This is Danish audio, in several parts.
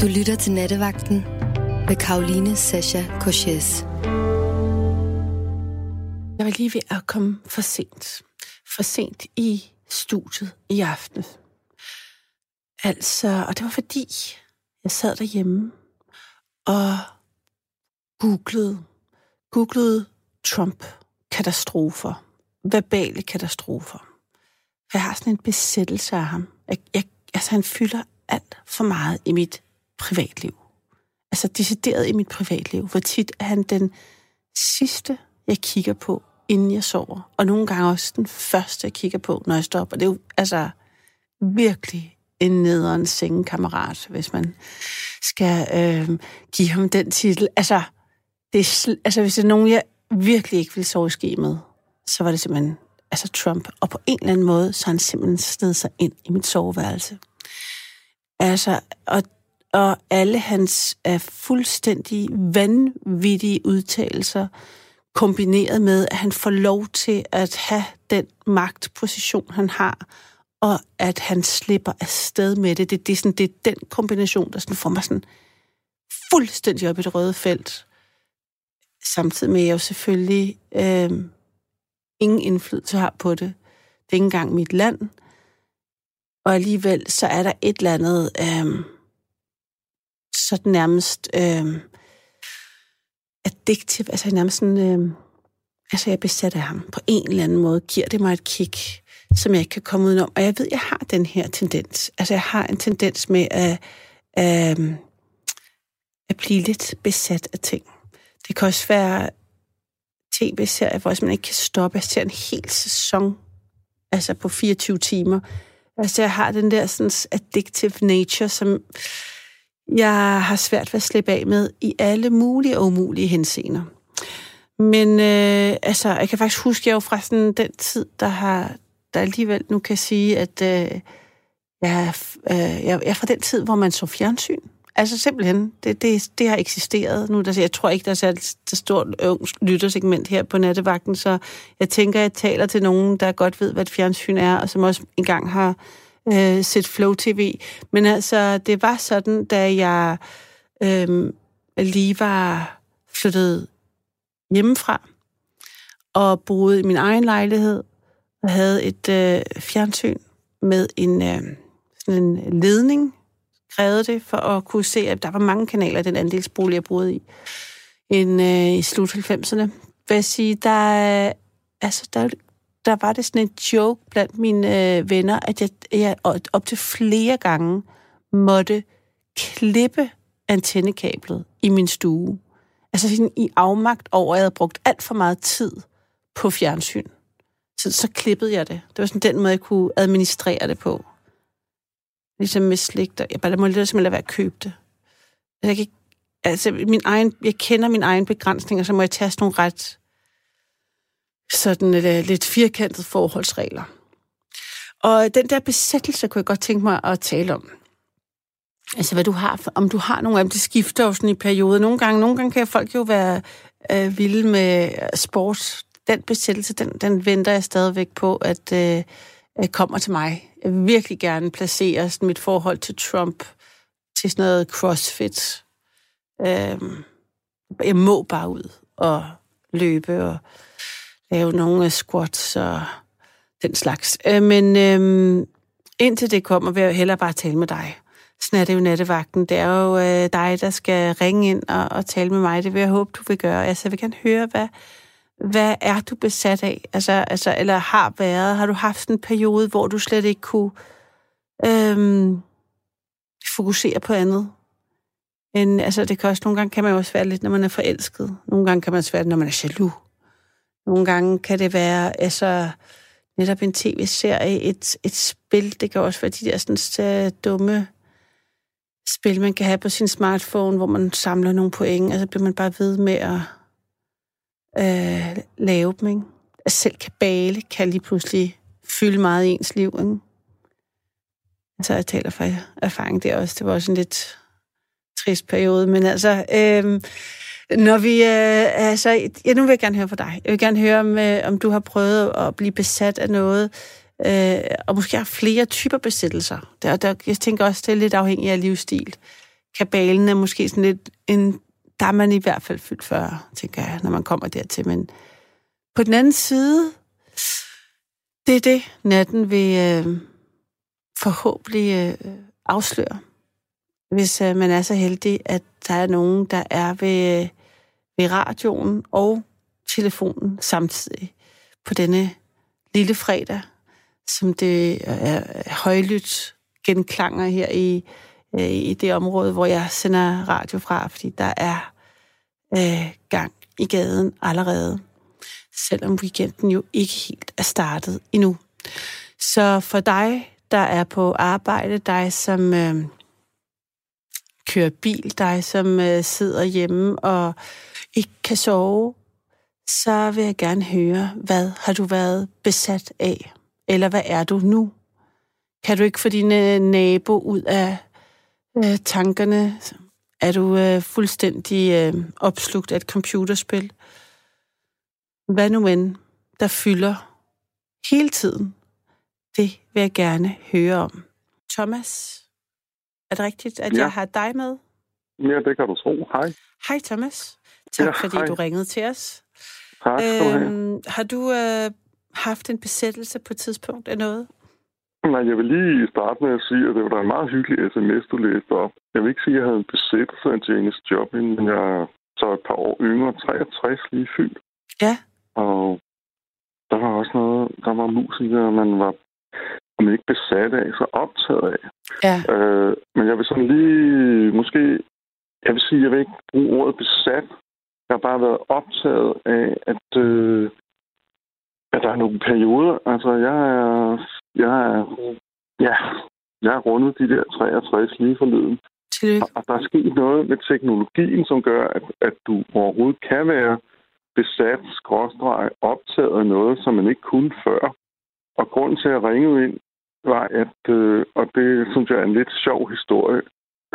Du lytter til Nattevagten med Karoline Sasha Korches. Jeg var lige ved at komme for sent. For sent i studiet i aften. Altså, og det var fordi, jeg sad derhjemme og googlede, googlede Trump-katastrofer. Verbale katastrofer. Jeg har sådan en besættelse af ham. Jeg, jeg, altså, han fylder alt for meget i mit privatliv. Altså decideret i mit privatliv. Hvor tit er han den sidste, jeg kigger på, inden jeg sover. Og nogle gange også den første, jeg kigger på, når jeg står op. Og det er jo altså virkelig en nederen sengekammerat, hvis man skal øh, give ham den titel. Altså, det er, altså, hvis det er nogen, jeg virkelig ikke vil sove i ski med, så var det simpelthen altså Trump. Og på en eller anden måde, så han simpelthen sned sig ind i mit soveværelse. Altså, og, og alle hans er fuldstændig vanvittige udtalelser, kombineret med, at han får lov til at have den magtposition, han har, og at han slipper afsted med det. Det, det, er, sådan, det er den kombination, der sådan får mig sådan fuldstændig op i det røde felt. Samtidig med, at jeg jo selvfølgelig øh, ingen indflydelse har på det. Det er ikke engang mit land. Og alligevel så er der et eller andet, øh, så nærmest øh, addictiv, altså nærmest sådan, øh, altså jeg er besat af ham. På en eller anden måde giver det mig et kick som jeg ikke kan komme udenom. Og jeg ved, jeg har den her tendens. Altså, jeg har en tendens med at, øh, at blive lidt besat af ting. Det kan også være tv-serier, hvor man ikke kan stoppe. Jeg ser en hel sæson, altså på 24 timer. Altså, jeg har den der sådan addictive nature, som jeg har svært ved at slippe af med i alle mulige og umulige henseender. Men øh, altså, jeg kan faktisk huske, at jeg jo fra sådan den tid, der har, der alligevel nu kan sige, at øh, jeg, øh, jeg, er fra den tid, hvor man så fjernsyn. Altså simpelthen, det, det, det har eksisteret nu. Der, jeg tror ikke, der er særligt et stort lyttersegment her på nattevagten, så jeg tænker, at jeg taler til nogen, der godt ved, hvad et fjernsyn er, og som også engang har øh, set Flow TV. Men altså, det var sådan, da jeg øh, lige var flyttet hjemmefra, og boede i min egen lejlighed, og havde et øh, fjernsyn med en, øh, sådan en ledning, krævede det, for at kunne se, at der var mange kanaler i den andelsbolig, jeg boede i, en, øh, i slut 90'erne. Vil jeg sige, der, øh, altså, der, der var det sådan en joke blandt mine øh, venner, at jeg, jeg op til flere gange måtte klippe antennekablet i min stue. Altså sådan i afmagt over, at jeg havde brugt alt for meget tid på fjernsyn. Så, så klippede jeg det. Det var sådan den måde, jeg kunne administrere det på. Ligesom med slik. Der, jeg bare, der må simpelthen lade være at købe det. Jeg, kan ikke, altså, min egen, jeg kender min egen begrænsninger, så må jeg tage sådan nogle ret sådan et, uh, lidt firkantet forholdsregler. Og den der besættelse kunne jeg godt tænke mig at tale om. Altså, hvad du har, om du har nogle af dem, det skifter jo sådan i perioder. Nogle gange, nogle gange kan folk jo være øh, vilde med øh, sport, den besættelse, den, den venter jeg stadigvæk på, at øh, kommer til mig. Jeg vil virkelig gerne placere sådan, mit forhold til Trump til sådan noget crossfit. Øh, jeg må bare ud og løbe og lave nogle squats og den slags. Øh, men øhm, indtil det kommer, vil jeg hellere bare tale med dig. Sådan er det jo nattevagten. Det er jo øh, dig, der skal ringe ind og, og tale med mig. Det vil jeg håbe, du vil gøre. Altså, jeg vil gerne høre, hvad, hvad er du besat af? Altså, altså, eller har været? Har du haft en periode, hvor du slet ikke kunne øhm, fokusere på andet? Men altså, det kan også, nogle gange kan man jo også være lidt, når man er forelsket. Nogle gange kan man også være når man er jaloux. Nogle gange kan det være, altså, netop en tv-serie, et, et spil. Det kan også være de der sådan, så dumme spil, man kan have på sin smartphone, hvor man samler nogle point, og så bliver man bare ved med at øh, lave dem. Ikke? At selv kabale kan lige pludselig fylde meget i ens liv. Ikke? Altså, jeg taler fra erfaring der også. Det var også en lidt trist periode, men altså... Øh, når vi, øh, altså, ja, nu vil jeg gerne høre fra dig. Jeg vil gerne høre, om, øh, om du har prøvet at blive besat af noget, øh, og måske har flere typer besættelser. Der, der, jeg tænker også, det er lidt afhængigt af livsstil. kabalen er måske sådan lidt en... Der er man i hvert fald fyldt 40, tænker jeg, når man kommer dertil. Men på den anden side, det er det, natten vil øh, forhåbentlig øh, afsløre. Hvis øh, man er så heldig, at der er nogen, der er ved, øh, ved radioen og telefonen samtidig på denne lille fredag, som det er højlydt genklanger her i, øh, i det område, hvor jeg sender radio fra, fordi der er øh, gang i gaden allerede, selvom weekenden jo ikke helt er startet endnu. Så for dig, der er på arbejde, dig som øh, kører bil, dig som øh, sidder hjemme og ikke kan sove, så vil jeg gerne høre, hvad har du været besat af? Eller hvad er du nu? Kan du ikke få dine nabo ud af øh, tankerne? Er du øh, fuldstændig øh, opslugt af et computerspil? Hvad nu end, der fylder hele tiden, det vil jeg gerne høre om. Thomas, er det rigtigt, at ja. jeg har dig med? Ja, det kan du tro. Hej. Hej Thomas. Tak ja, fordi hej. du ringede til os. Tak skal du have. Øhm, har du øh, haft en besættelse på et tidspunkt af noget? Nej, jeg vil lige starte med at sige, at det var da en meget hyggelig sms, du læste op. Jeg vil ikke sige, at jeg havde en besættelse af Janis Joplin, men jeg er så et par år yngre, 63 lige fyldt. Ja. Og der var også noget, der var musikere, man var om man ikke besat af, så optaget af. Ja. Øh, men jeg vil sådan lige, måske, jeg vil sige, jeg vil ikke bruge ordet besat. Jeg har bare været optaget af, at, øh, at der er nogle perioder. Altså, jeg er, jeg er, ja, jeg er rundet de der 63 lige forleden. Og, og der er sket noget med teknologien, som gør, at, at du overhovedet kan være besat, skråstreg, optaget af noget, som man ikke kunne før. Og grunden til, at jeg ringede ind, var, at, øh, og det synes jeg er en lidt sjov historie,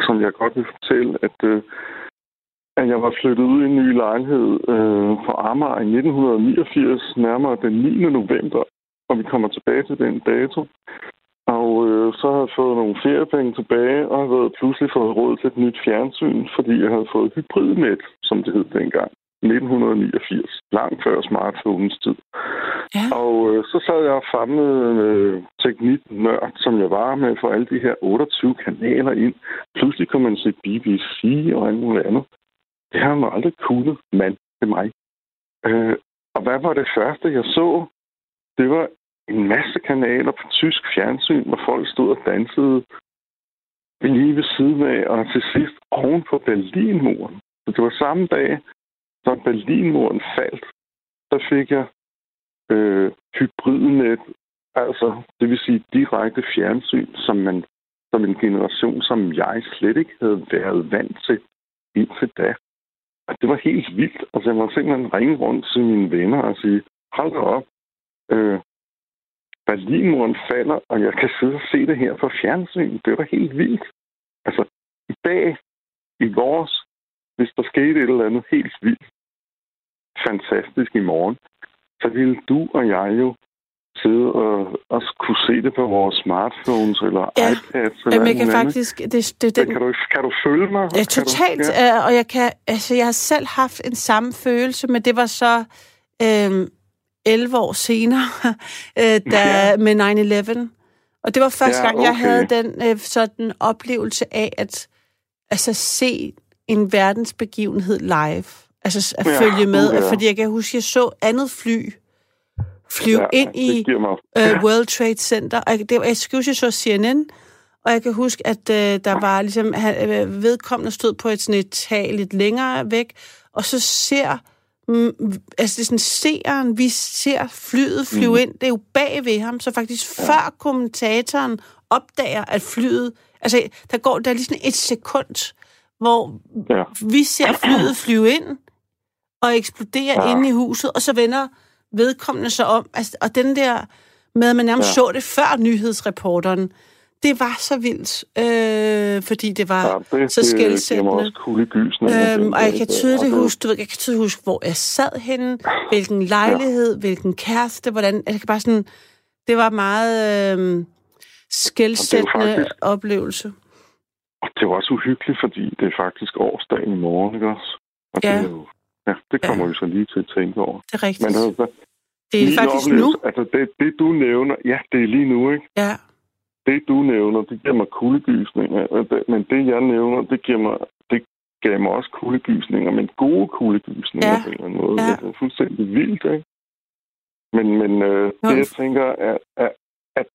som jeg godt vil fortælle, at, øh, at jeg var flyttet ud i en ny lejlighed øh, fra Amager i 1989, nærmere den 9. november, og vi kommer tilbage til den dato. Og øh, så har jeg fået nogle feriepenge tilbage, og har pludselig fået råd til et nyt fjernsyn, fordi jeg havde fået hybridnet, som det hed dengang. 1989, langt før smartphones tid. Ja. Og øh, så sad jeg og famlede med tekniknørd, som jeg var med, for alle de her 28 kanaler ind. Pludselig kunne man se BBC og alt muligt andet. Det har man aldrig kunnet, mand, til mig. Øh, og hvad var det første, jeg så? Det var en masse kanaler på tysk fjernsyn, hvor folk stod og dansede lige ved siden af, og til sidst oven på Berlinmuren. Så det var samme dag, som Berlinmuren faldt, så fik jeg øh, hybridnet, altså det vil sige direkte fjernsyn, som man som en generation, som jeg slet ikke havde været vant til indtil da. Og det var helt vildt. Altså, jeg må simpelthen ringe rundt til mine venner og sige, hold da op, øh, Berlinmuren falder, og jeg kan sidde og se det her på fjernsyn. Det var helt vildt. Altså, i dag, i vores, hvis der skete et eller andet helt vildt, fantastisk i morgen, så ville du og jeg jo sidde og også kunne se det på vores smartphones eller ja. iPads. Eller Jamen, jeg kan faktisk... Det, det, det, kan, du, kan du følge mig? Ja, totalt. Du, ja. Og jeg, kan, altså, jeg har selv haft en samme følelse, men det var så øhm, 11 år senere, øh, da, ja. med 9-11. Og det var første ja, gang, okay. jeg havde den øh, sådan oplevelse af at altså, se en verdensbegivenhed live. Altså at ja, følge med, ja. fordi jeg kan huske, at jeg så andet fly flyve ja, ind i uh, World Trade Center. Og det, huske, jeg så CNN, og jeg kan huske, at uh, der var ligesom, han, øh, vedkommende stod på et sådan et tag lidt længere væk, og så ser, mm, altså det er sådan seeren, vi ser flyet flyve mm. ind, det er jo bag ved ham, så faktisk ja. før kommentatoren opdager, at flyet, altså der går, der er lige sådan et sekund, hvor ja. vi ser flyet flyve ind, og eksploderer ja. inde i huset, og så vender vedkommende sig om. Altså, og den der med, at man nærmest ja. så det før nyhedsreporteren, det var så vildt, øh, fordi det var ja, det, så skældsættende. Øhm, og jeg kan tydeligt huske, du ved, jeg kan tydeligt huske, hvor jeg sad henne, hvilken lejlighed, ja. hvilken kæreste, hvordan, jeg kan bare sådan, det var meget øh, skældsættende oplevelse. Det også uhyggeligt, fordi det er faktisk årsdagen i morgen, ikke også? Og Ja. det, er jo, ja, det kommer Ja. vi så lige til at tænke over. Det er rigtigt. Men altså, det er faktisk nu. Altså, det, det du nævner, ja, det er lige nu, ikke? Ja. Det du nævner, det giver mig kuldegysninger. det- Men det jeg nævner, det giver mig, det gav mig også kuldegysninger, men gode kuldegysninger Ja. på en eller anden måde. Ja. Det er fuldstændig vildt, ikke? Men, men øh, det jeg tænker, er, er, at,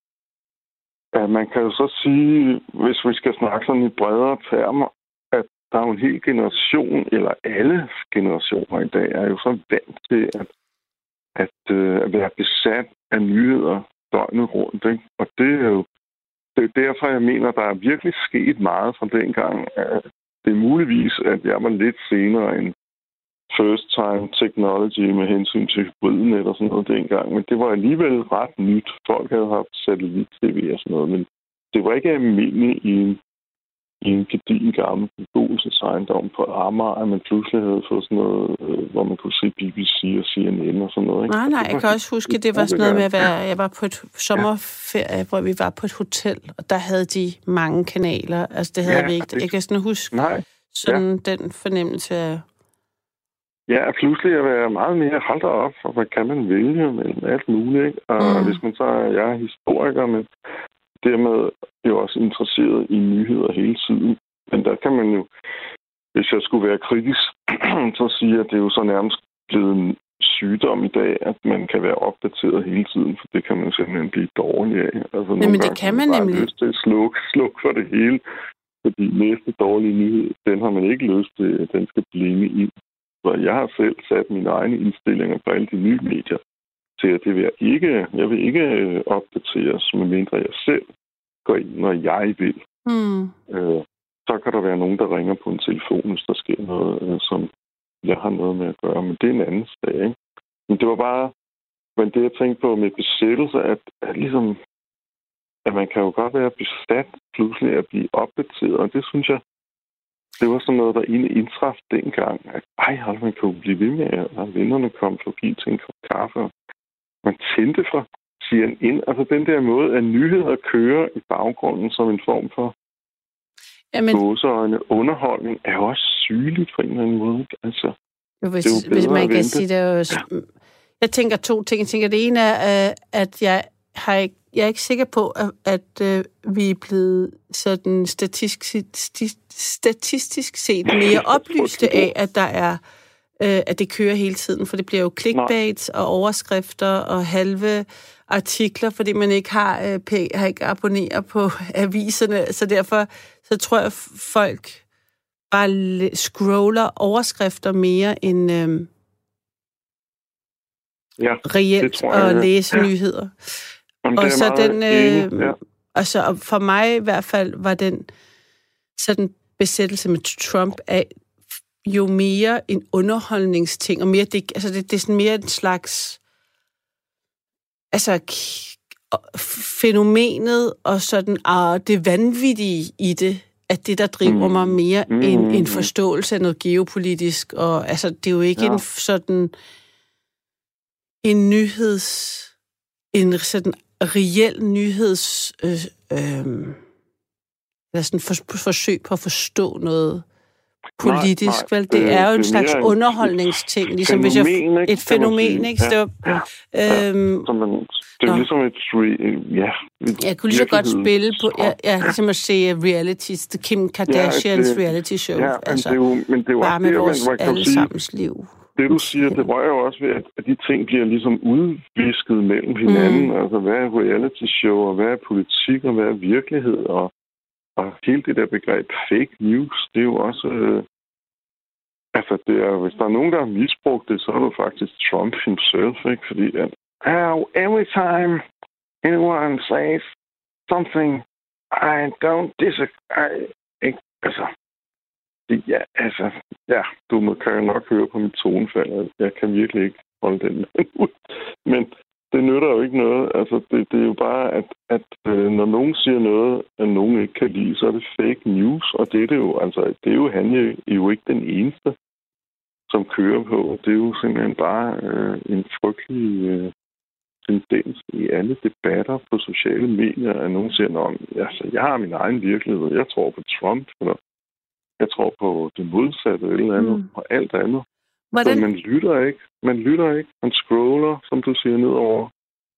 at man kan jo så sige, hvis vi skal snakke sådan i bredere termer, der er jo en hel generation, eller alle generationer i dag, er jo så vant til at, at, øh, at være besat af nyheder døgnet rundt. Ikke? Og det er jo det er derfor, jeg mener, der er virkelig sket meget fra dengang. Det er muligvis, at jeg var lidt senere end first time technology med hensyn til hybridnet og sådan noget dengang. Men det var alligevel ret nyt. Folk havde haft satellit-tv og sådan noget, men det var ikke almindeligt i en, i en gedigen gammel beboelsesejendom på Amager, at man pludselig havde fået sådan noget, øh, hvor man kunne se BBC og CNN og sådan noget. Ikke? Nej, nej, Det jeg kan også huske, det var sådan noget med at være... Jeg var på et sommerferie, hvor vi var på et hotel, og der havde de mange kanaler. Altså, det havde Ja, vi ikke. Jeg kan sådan huske Nej, sådan den fornemmelse af... Ja, pludselig at være meget mere holdt op, og hvad kan man vælge mellem alt muligt, ikke? Og Mm. hvis man så jeg er historiker, men dermed jo også interesseret i nyheder hele tiden. Men der kan man jo, hvis jeg skulle være kritisk, så sige, at det er jo så nærmest blevet en sygdom i dag, at man kan være opdateret hele tiden, for det kan man simpelthen blive dårlig af. Altså, nogle men det kan man bare nemlig. lyst til at slukke, slukke for det hele, fordi næste dårlige nyhed, den har man ikke lyst til, den skal blinge ind. Så jeg har selv sat mine egne indstillinger på alle de nye medier til, at det vil jeg ikke, jeg vil ikke øh, opdateres, medmindre jeg selv går ind, når jeg vil. Hmm. Øh, så kan der være nogen, der ringer på en telefon, hvis der sker noget, øh, som jeg har noget med at gøre. Men det er en anden sag, ikke? Men det var bare... Men det, jeg tænkte på med besættelse, at, at ligesom... At man kan jo godt være besat pludselig at blive opdateret, og det synes jeg, det var sådan noget, der egentlig indtraf dengang. At, ej, hold, man jo blive ved med, at vennerne kom forbi til en kop kaffe. og Man tændte for CNN. Altså den der måde, at nyheder kører i baggrunden som en form for Jamen, gåseøjne underholdning, er jo også sygeligt på en eller anden måde. Altså, Jo, hvis, Det er jo hvis man kan sige, det er jo... Jeg tænker to ting. Jeg tænker, det ene er, øh, at jeg har ikke, jeg er ikke sikker på, at, at øh, vi er blevet sådan statistisk, sti- statistisk set mere oplyste af, at der er øh, at det kører hele tiden, for det bliver jo clickbait og overskrifter og halve artikler, fordi man ikke har, øh, p- har ikke abonnerer på aviserne, så derfor så tror jeg, folk bare le- scroller overskrifter mere end øh, ja, reelt jeg, at læse Ja. nyheder. Jamen, Og så den, øh, ja. Altså og for mig i hvert fald var den sådan besættelse med Trump af jo mere en underholdningsting, og mere det, altså det, det er sådan mere en slags altså fænomenet og sådan ah, det vanvittige i det, at det, der driver Mm. mig mere Mm. end en forståelse af noget geopolitisk, og altså det er jo ikke Ja. en sådan en nyheds en sådan reel nyheds øh, øh, eller sådan for, forsøg på at forstå noget politisk, nej, vel? Det øh, er jo en slags underholdningsting, ligesom hvis jeg, Fænomen, et fænomen, ikke? Ja, ja. øhm, Så man, det er Nå. ligesom et... Ja, et jeg kunne lige så godt spille på, ja, ja, ligesom at se realities, The Kim Kardashians det- reality show, Ja, men altså det er jo, men det er jo bare med det, vores man, man allesammens liv. det du siger, det rører jo også ved, at at de ting bliver ligesom udvisket mellem hinanden. Mm. Altså, hvad er reality show, og hvad er politik, og hvad er virkelighed, og, og hele det der begreb fake news, det er jo også... Øh, altså, det er, hvis der er nogen, der har misbrugt det, så er det faktisk Trump himself, ikke? Fordi at, oh, every time anyone says something, I don't disagree. Ikke? Altså, det- ja, altså, ja, du må, kan jo nok høre på mit tonefald, at jeg kan virkelig ikke holde den ud. Men det nytter jo ikke noget. Altså, det, det er jo bare, at, at øh, når nogen siger noget, at nogen ikke kan lide, så er det fake news. Og det er det jo, altså, det er jo, han er jo ikke den eneste, som kører på. Det er jo simpelthen bare øh, en frygtelig øh, tendens i alle debatter på sociale medier, at nogen siger, at altså, jeg har min egen virkelighed. Jeg tror på Trump, eller Jeg tror på det modsatte eller andet, mm. og alt andet. Hvordan? Men man lytter ikke. Man lytter ikke. Man scroller, som du siger, ned over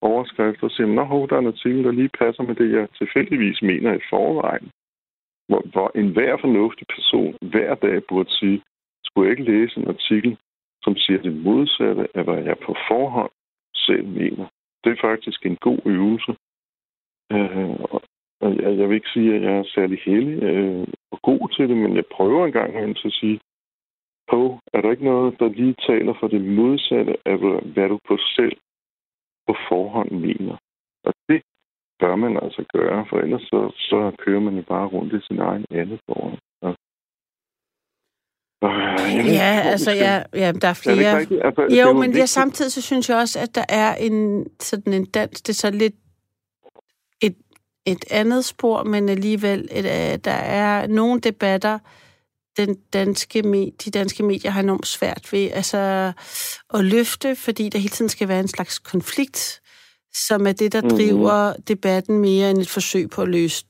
overskrifter og siger, nå, der er en artikel, der lige passer med det, jeg tilfældigvis mener i forvejen. Hvor, hvor enhver fornuftig person hver dag burde sige, skulle jeg ikke læse en artikel, som siger det modsatte af, hvad jeg på forhånd selv mener. Det er faktisk en god øvelse. Øh, og jeg, jeg vil ikke sige, at jeg er særlig heldig øh, og god til det, men jeg prøver en gang imellem til at sige, på, er der ikke noget, der lige taler for det modsatte af, hvad du på selv på forhånd mener. Og det bør man altså gøre, for ellers så, så kører man jo bare rundt i sin egen andet. Og, ja, altså, ja, ja, der er flere. Er altså, jo, men ja, samtidig så synes jeg også, at der er en sådan en dans, det er så lidt et, et andet spor, men alligevel, et, øh, der er nogle debatter, den danske de danske medier har enormt svært ved altså, at løfte, fordi der hele tiden skal være en slags konflikt, som er det, der mm-hmm. driver debatten mere end et forsøg på at løse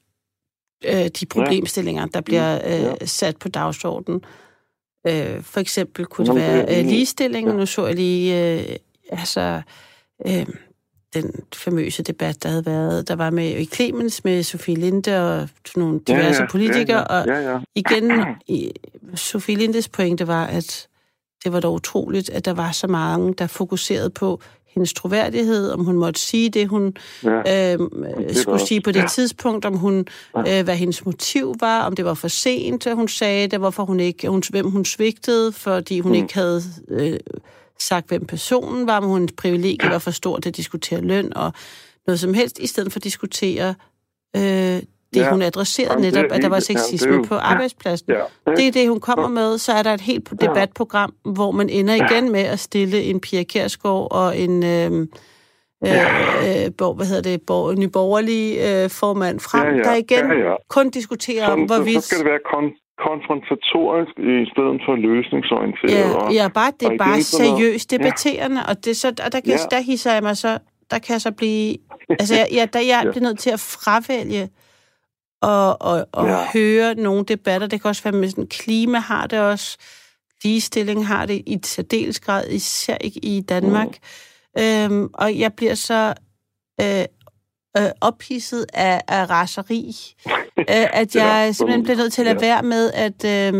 øh, de problemstillinger, der bliver øh, sat på dagsordenen. Øh, for eksempel kunne det være øh, ligestilling, nu så jeg lige, øh, altså, øh, den famøse debat, der havde været, der var med i Clemens med Sofie Linde og nogle diverse ja, ja, politikere, ja, ja, ja, ja. og igen, i, Sofie Lindes pointe var, at det var da utroligt, at der var så mange, der fokuserede på hendes troværdighed, om hun måtte sige det, hun ja, øh, det skulle også. sige på det ja. tidspunkt, om hun, øh, hvad hendes motiv var, om det var for sent, at hun sagde det, hvorfor hun ikke, hun, hvem hun svigtede, fordi hun mm. ikke havde øh, sagt, hvem personen var, men hendes privilegie var for stort at diskutere løn og noget som helst, i stedet for at diskutere øh, det, ja. hun adresserede Jamen, netop, at der var sexisme ja, på arbejdspladsen. Ja. Det er det, hun kommer med. Så er der et helt debatprogram, hvor man ender igen med at stille en Pia Kærsgaard og en... Øh, øh, øh, hvad hedder det, borg, nyborgerlig øh, formand frem, ja, ja. der igen ja, ja. kun diskuterer om, hvorvidt... Så skal det være kon- konfrontatorisk i stedet for løsningsorienteret. Ja, og, ja bare, det er bare seriøst debatterende, ja. og, det, så, og der, kan, ja. der hisser jeg mig så, der kan jeg så blive, altså jeg, ja, der jeg ja. bliver nødt til at fravælge og, og, og ja. høre nogle debatter. Det kan også være med sådan, klima har det også, ligestilling har det i særdeles grad, især ikke i Danmark. Mm. Øhm, og jeg bliver så øh, øh, ophidset af, af raseri, øh, at jeg ja, simpelthen bliver nødt til at lade ja. være med at øh,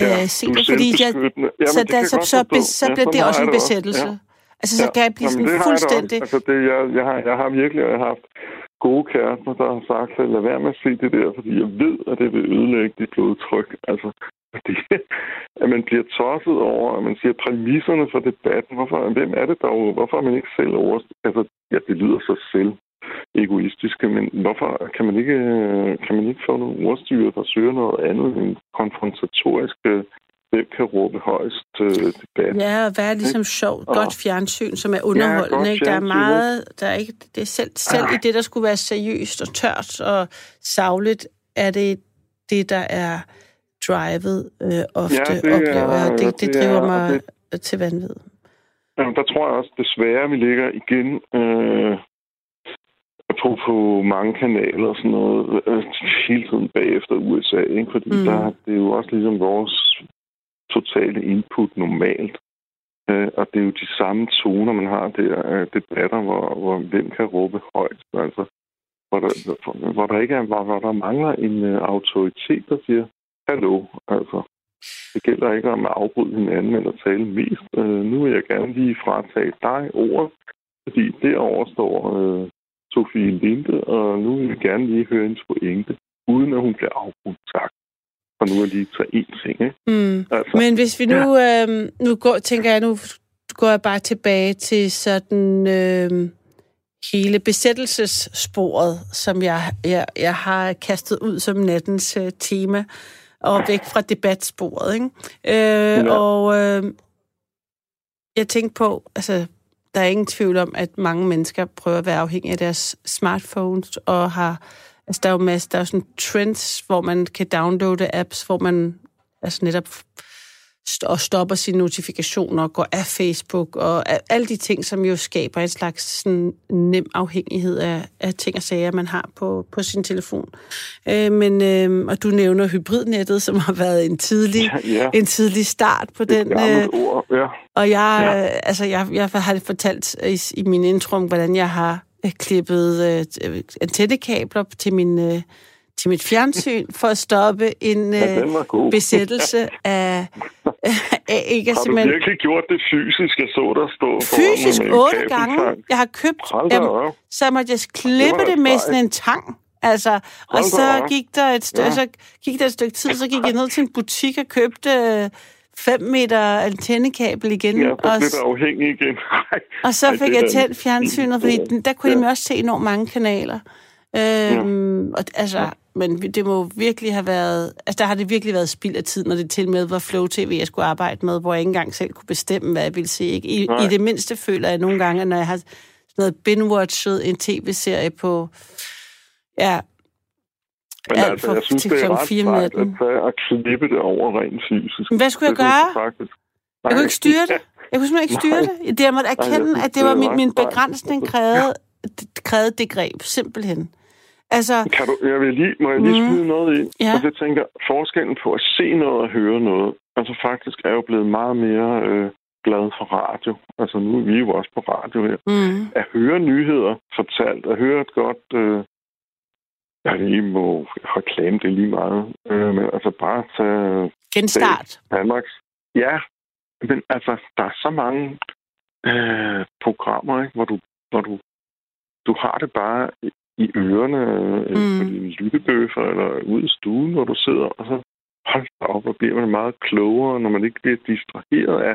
ja, øh, se det, fordi jeg, Jamen, så, der, så, så, så, så bliver det også en besættelse. Også. Ja. Altså, så kan jeg blive sådan Jamen, fuldstændig... Jeg, altså, det, jeg, jeg, har, jeg har virkelig haft gode kærester, der har sagt, at lad være med at se det der, fordi jeg ved, at det vil ødelægge dit blodtryk. Altså, fordi at man bliver tosset over, at man siger præmisserne for debatten. Hvorfor, hvem er det dog? Hvorfor er man ikke selv over... Altså, ja, det lyder så selv egoistiske, men hvorfor kan man ikke, kan man ikke få nogle ordstyre, der søger noget andet end konfrontatoriske hvem kan råbe højst øh, debat. Ja, og være ligesom sjovt, godt fjernsyn, som er underholdende. Ja, ikke? Der er meget, der er ikke, det er selv, selv i det, der skulle være seriøst og tørt og savligt, er det det, der er drivet øh, ofte, ja, det oplever jeg. Det, det, det driver er, mig det, til vanvid. Jamen, der tror jeg også desværre, vi ligger igen øh, på, på mange kanaler og sådan noget, øh, hele tiden bagefter USA, ikke? fordi mm. der, det er jo også ligesom vores totale input normalt. Øh, og det er jo de samme toner, man har der, øh, debatter, hvor, hvor hvem kan råbe højt. Altså, hvor der, hvor der ikke er, hvor, hvor der mangler en uh, autoritet, der siger, hallo, altså. Det gælder ikke om at afbryde hinanden eller tale mest. Uh, nu vil jeg gerne lige fratage dig ordet, fordi derovre står uh, Sofie Linde, og nu vil jeg gerne lige høre hendes pointe, uden at hun bliver afbrudt. Tak. Og nu er lige tage én ting, ikke? Mm. Altså, Men hvis vi nu, ja. øh, nu går, tænker jeg, nu går jeg bare tilbage til sådan øh, hele besættelsessporet, som jeg, jeg, jeg har kastet ud som nattens øh, tema og væk fra debatsporet. Ikke? Øh, ja. Og øh, jeg tænkte på, altså, der er ingen tvivl om, at mange mennesker prøver at være afhængige af deres smartphones og har Altså, der er jo masser, der er sådan trends, hvor man kan downloade apps, hvor man altså netop og stopper sine notifikationer og går af Facebook og alle de ting, som jo skaber en slags sådan nem afhængighed af, af ting og sager, man har på, på sin telefon. Øh, men, øh, og du nævner hybridnettet, som har været en tidlig, ja, ja. En tidlig start på den. Øh, ord, ja. Og jeg, ja. øh, altså, jeg, jeg har fortalt i, i min intro, hvordan jeg har øh, klippet øh, antennekabler til min... Øh, til mit fjernsyn for at stoppe en ja, øh, besættelse af, af ikke Har du simpelthen... virkelig gjort det fysisk? Jeg så der stå Fysisk otte gange. Jeg har købt... Jamen, så måtte jeg klippe det, det med sådan en tang. Altså, og så gik der et stykke, ja. så gik der et stykke tid, så gik jeg ned til en butik og købte 5 meter antennekabel igen. Ja, og, lidt afhængig igen. og så fik jeg tændt fjernsynet, fordi der kunne ja. jeg også se enormt mange kanaler. Øhm, ja. og, altså, men det må virkelig have været... Altså, der har det virkelig været spild af tid, når det til med var Flow TV, jeg skulle arbejde med, hvor jeg ikke engang selv kunne bestemme, hvad jeg ville se. Ikke? I, I det mindste føler jeg nogle gange, når jeg har sådan noget binge-watchet en tv-serie på... Ja, men alt altså, for, jeg synes, det er ret sejt at, tage at klippe det over rent fysisk. Men hvad skulle jeg gøre? Faktisk... Jeg kunne ikke styre det. Jeg kunne simpelthen ikke styre Nej. det. Det måtte erkende, Nej, at det var min, min begrænsning krævede, krævede det greb, simpelthen. Altså, kan du, jeg vil lige, må jeg lige mm, smide noget i? Ja. Altså, jeg tænker, forskellen på at se noget og høre noget, altså faktisk er jo blevet meget mere øh, glad for radio. Altså nu er vi jo også på radio her. Mm. At høre nyheder fortalt, at høre et godt... Øh, jeg lige må reklame det lige meget. Øh, men altså bare tage... Genstart. Danmarks. Ja, men altså, der er så mange øh, programmer, ikke, hvor du, hvor du, du har det bare i ørerne øh, mm. på dine lyttebøffer eller ude i stuen, hvor du sidder, og så hold da op, og bliver man meget klogere, når man ikke bliver distraheret af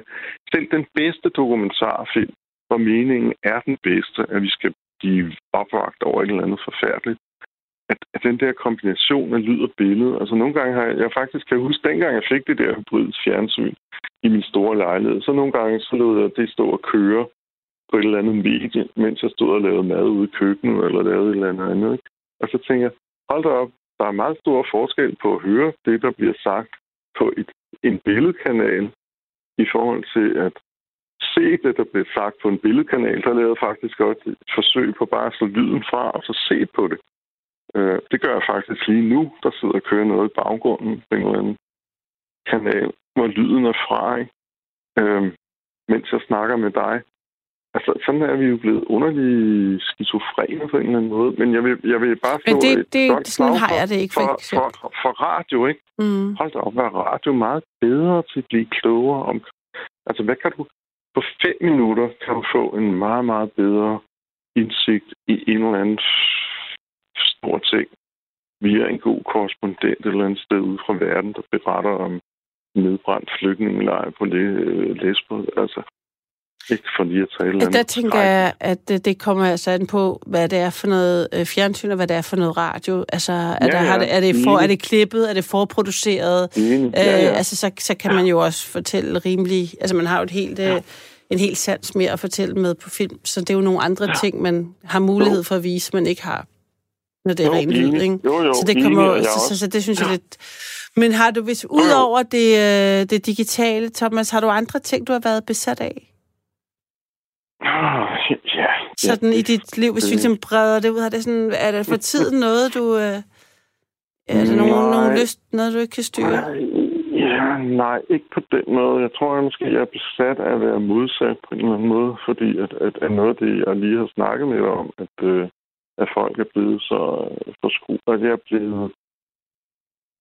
selv den bedste dokumentarfilm, hvor meningen er den bedste, at vi skal blive opvagt over et eller andet forfærdeligt. At, at den der kombination af lyd og billede, altså nogle gange har jeg, jeg faktisk kan huske, dengang jeg fik det der hybrids fjernsyn i min store lejlighed, så nogle gange så lod jeg det stå og køre på et eller andet medie, mens jeg stod og lavede mad ude i køkkenet, eller lavede et eller andet. Ikke? Og så tænker jeg, hold da op, der er meget stor forskel på at høre det, der bliver sagt på et, en billedkanal, i forhold til at se det, der bliver sagt på en billedkanal. Der lavede jeg faktisk også et forsøg på bare at slå lyden fra, og så se på det. Øh, det gør jeg faktisk lige nu, der sidder og kører noget i baggrunden på en eller anden kanal, hvor lyden er fra, ikke? Øh, mens jeg snakker med dig. Altså, sådan er vi jo blevet underligt skizofrene på en eller anden måde. Men jeg vil, jeg vil bare få det, et det, godt sådan har jeg det ikke, for, for, for, for radio, ikke? Mm. Hold da op, er radio meget bedre til at blive klogere om... Altså, hvad kan du... På fem minutter kan du få en meget, meget bedre indsigt i en eller anden stor ting via en god korrespondent et eller andet sted ude fra verden, der beretter om nedbrændt flygtningelejr på Lesbos. Altså, ikke for lige at tale Der tænker jeg, at det kommer altså an på, hvad det er for noget øh, fjernsyn, og hvad det er for noget radio. Altså, er, ja, der, ja. det, er, det, for, er det klippet? Er det forproduceret? Ja, ja. Øh, altså, så, så kan man jo også fortælle rimelig... Altså, man har jo et helt... Ja. Øh, en helt sans mere at fortælle med på film, så det er jo nogle andre ja. ting, man har mulighed for at vise, man ikke har, når det er ren lyd, ikke? Jo, jo, så det kommer, så, så, så, det synes ja. jeg lidt... Men har du, hvis ud over det, øh, det digitale, Thomas, har du andre ting, du har været besat af? Oh, ja. Sådan ja, i dit liv, hvis vi ligesom breder det ud, er det, sådan, er det for tiden noget, du... Øh, er der nogen, nogen lyst, noget, du ikke kan styre? Ja, nej, ikke på den måde. Jeg tror, jeg måske jeg er besat af at være modsat på en eller anden måde, fordi at, at, at noget af det, jeg lige har snakket med om, at, øh, at folk er blevet så øh, forskruet, at jeg er blevet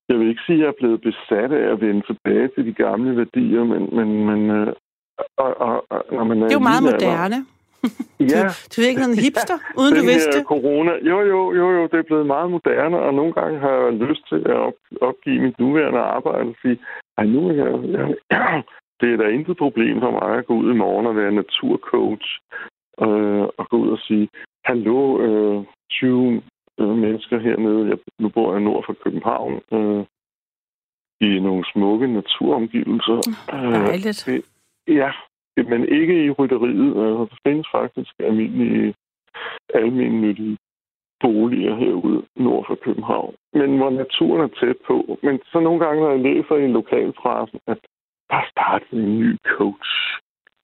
jeg vil ikke sige, at jeg er blevet besat af at vende tilbage til de gamle værdier, men, men, men øh, og, og, og, når man er det er jo meget moderne. ja. du, du er ikke en hipster, uden du vidste det? corona. Jo, jo, jo, jo, det er blevet meget moderne, og nogle gange har jeg lyst til at op, opgive mit nuværende arbejde og sige, ej, nu er jeg, jeg det er da intet problem for mig at gå ud i morgen og være naturcoach øh, og gå ud og sige, hallo, øh, 20 øh, mennesker hernede, jeg, nu bor jeg nord for København, øh, i nogle smukke naturomgivelser. Dejligt. Øh, Ja, men ikke i rytteriet. Altså, der findes faktisk almindelige almindelige boliger herude nord for København. Men hvor naturen er tæt på. Men så nogle gange, når jeg læser i lokalpressen, at der starte en ny coach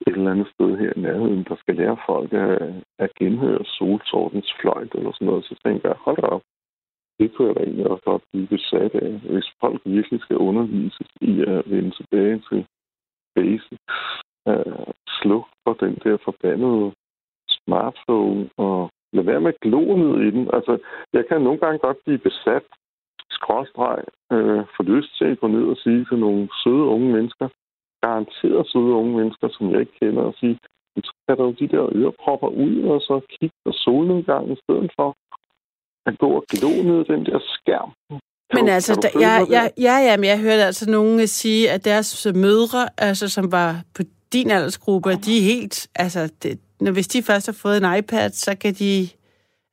et eller andet sted her i nærheden, der skal lære folk at, at genhøre solsortens fløjt eller sådan noget. Så tænker jeg, hold op, det kunne jeg da egentlig også godt blive besat af. Hvis folk virkelig skal undervises i at vende tilbage til basics, Øh, sluk for den der forbandede smartphone og lad være med at glo ned i den. Altså, jeg kan nogle gange godt blive besat, skråstreg, øh, for lyst til at gå ned og sige til nogle søde unge mennesker, garanteret søde unge mennesker, som jeg ikke kender, og sige, så kan du de der ørepropper ud, og så kigge på solnedgangen i stedet for at gå og glo ned den der skærm. Men du, altså, da, ja, ja, ja, ja, men jeg hørte altså nogen sige, at deres mødre, altså, som var på din aldersgruppe, de er helt, altså, det, når, hvis de først har fået en iPad, så kan de,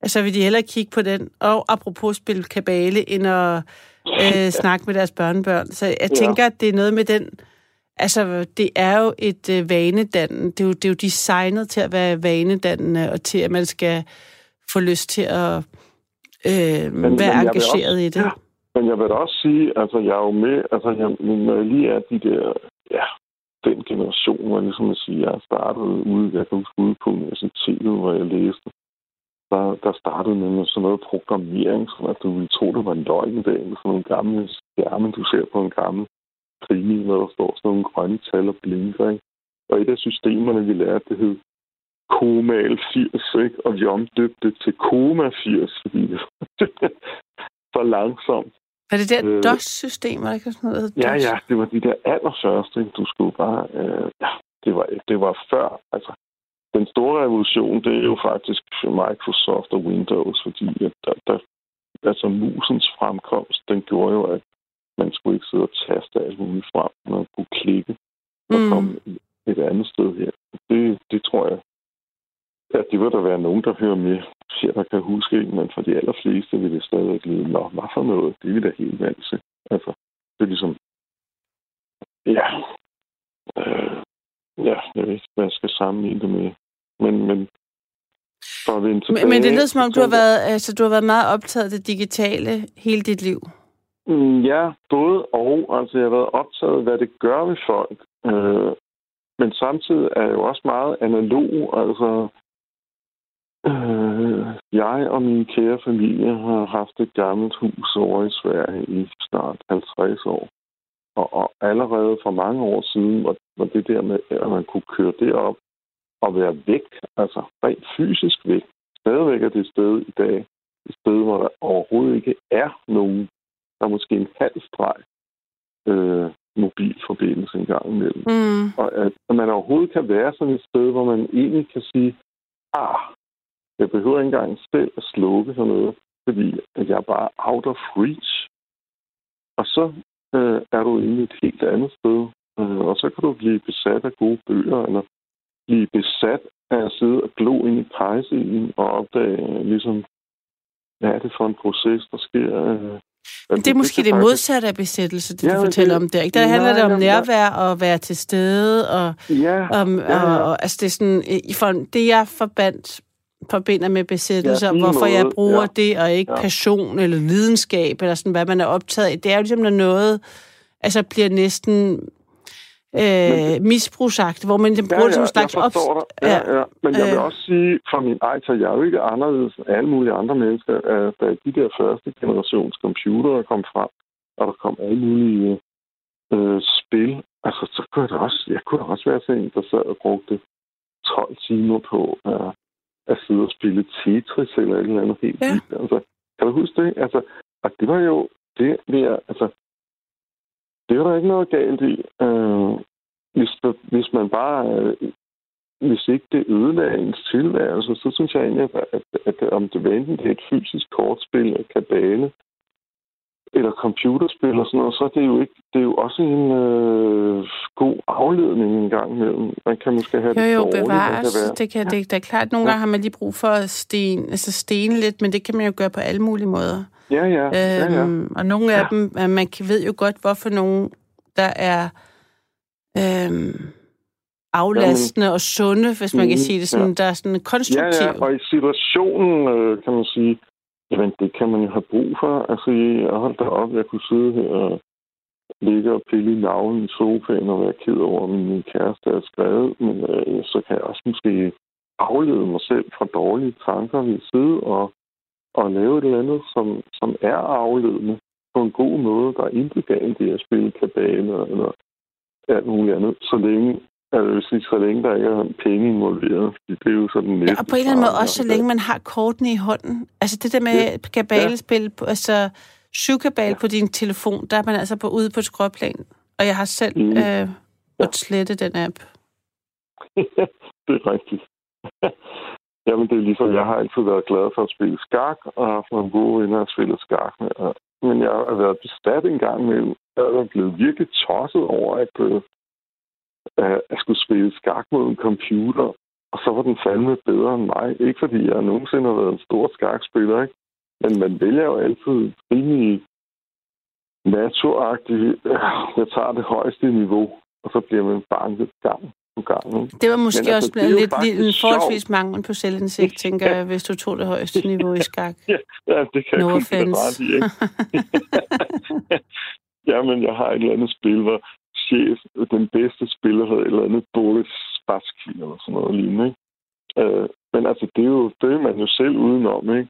altså vil de hellere kigge på den, og apropos spille kabale, end at øh, snakke med deres børnebørn. Så jeg ja. tænker, at det er noget med den, altså det er jo et øh, vanedannende, det er jo, det er jo designet til at være vanedannende, og til at man skal få lyst til at øh, men, være men engageret også, i det. Ja. Men jeg vil da også sige, altså jeg er jo med, altså jeg, når jeg lige er de der, ja, den generation, hvor ligesom at sige, jeg startede ude, jeg kan huske ude på universitetet, hvor jeg læste, der, der startede med sådan noget programmering, som at du ville tro, det var en løgn i dag, med sådan nogle gamle skærme, du ser på en gammel krimi, hvor der står sådan nogle grønne tal og blinker, ikke? Og et af systemerne, vi lærte, det hed Komal 80, ikke? og vi omdøbte det til Koma 80, fordi det var for langsomt. Var det der øh, DOS-system, det ikke sådan noget? Ja, ja, det var de der allerførste. Du skulle bare... Øh, ja, det var, det var før. Altså, den store revolution, det er jo faktisk Microsoft og Windows, fordi at der, der, altså musens fremkomst, den gjorde jo, at man skulle ikke sidde og taste alt muligt frem, man kunne klikke og mm. komme et andet sted her. Det, det tror jeg, Ja, det vil der være nogen, der hører med, der kan huske, men for de allerfleste vil det stadigvæk lyde, nå, hvad for noget? Det er vi da helt vant til. Altså, det er ligesom, ja, øh, ja, jeg ved ikke, hvad jeg skal sammenligne det med. Men, men for at vende tilbage, men, men det lyder som om, du har, været, altså, du har været meget optaget af det digitale hele dit liv. Mm, ja, både og. Altså, jeg har været optaget af, hvad det gør ved folk. Øh, men samtidig er jeg jo også meget analog. Altså, Øh, jeg og min kære familie har haft et gammelt hus over i Sverige i snart 50 år. Og, og allerede for mange år siden var, var det der med, at man kunne køre derop og være væk, altså rent fysisk væk. Stadigvæk er det sted i dag, et sted, hvor der overhovedet ikke er nogen. Der er måske en halv streg øh, mobilforbindelse en gang imellem. Mm. Og at, at man overhovedet kan være sådan et sted, hvor man egentlig kan sige, ah, jeg behøver ikke engang selv at slukke sådan noget, fordi at jeg er bare out of reach. Og så øh, er du inde et helt andet sted. Øh, og så kan du blive besat af gode bøger, eller blive besat af at sidde og glo ind i pejsen og opdage, ligesom, hvad er det for en proces, der sker. Øh, men det er måske det, det modsatte af besættelse, det ja, du fortæller det, om der. Ikke? Der nej, handler det om nærvær og være til stede. Og, ja, om, ja. Og, og, altså det er sådan, i for, det jeg forbandt forbinder med besættelser, ja, hvorfor måde. jeg bruger ja. det, og ikke ja. passion eller lidenskab, eller sådan, hvad man er optaget af. Det er jo ligesom, når noget altså, bliver næsten øh, misbrugsagt, hvor man bruger ja, ja, det som slags op... Ja, ja. Men jeg vil øh, også sige, fra min egen, så jeg er jo ikke anderledes end alle mulige andre mennesker, at da de der første generations computere kom frem, og der kom alle mulige øh, spil, altså så kunne jeg da også, jeg kunne da også være sådan en, der sad og brugte 12 timer på øh, at sidde og spille Tetris eller et eller andet helt ja. vildt. Altså, kan du huske det? Altså, og det var jo det der, altså, det var der ikke noget galt i. Øh, hvis, hvis man bare, øh, hvis ikke det ødelagde ens tilværelse, så synes jeg egentlig, at, at, at, at om det var enten det er et fysisk kortspil, eller kabale, eller computerspil og sådan noget, så er det jo ikke det er jo også en øh, god afledning en gang imellem. Man kan måske have jo, det jo, dårligt. Bevares. Det, kan det, kan, det, det er klart, at nogle ja. gange har man lige brug for at sten, altså stene lidt, men det kan man jo gøre på alle mulige måder. Ja, ja. Øhm, ja, ja. Øhm, og nogle af ja. dem, man ved jo godt, hvorfor nogen, der er øhm, aflastende Jamen, og sunde, hvis man kan mm, sige det sådan, ja. der er sådan konstruktive. Ja, ja, og i situationen, øh, kan man sige, Jamen, det kan man jo have brug for. Altså, jeg holdt da op, jeg kunne sidde her og ligge og pille i navlen i sofaen og være ked over, at min kæreste er skrevet, men øh, så kan jeg også måske aflede mig selv fra dårlige tanker ved side og, og lave et eller andet, som, som er afledende på en god måde. Der er intet galt i at spille kabale eller alt muligt andet, så længe jeg vil sige, så længe der ikke er penge involveret. Det er jo sådan næste. Ja, og på en eller anden måde også, så længe man har kortene i hånden. Altså det der med ja. kabalespil, ja. altså syvkabal ja. på din telefon, der er man altså på, ude på et skråplan. Og jeg har selv mm. øh, måttet ja. slette den app. det er rigtigt. Jamen, det er ligesom, jeg har altid været glad for at spille skak, og har haft nogle gode venner at spille skak med. Men jeg har været bestat en gang med, jeg er blevet virkelig tosset over, at, øh, at skulle spille skak mod en computer, og så var den fandme bedre end mig. Ikke fordi jeg nogensinde har været en stor skakspiller, ikke? Men man vælger jo altid rimelig naturagtigt, jeg tager det højeste niveau, og så bliver man banket gang på gang. Ikke? Det var måske Men, også altså, lidt, lidt en forholdsvis mangel på selvindsigt, tænker jeg, hvis du tog det højeste niveau i skak. ja, ja, det kan no jeg kun ret i, ikke? Jamen, jeg har et eller andet spil, hvor chef, den bedste spiller havde et eller andet Boris Spassky eller sådan noget lignende. Ikke? Øh, men altså, det er jo det er man jo selv udenom, ikke?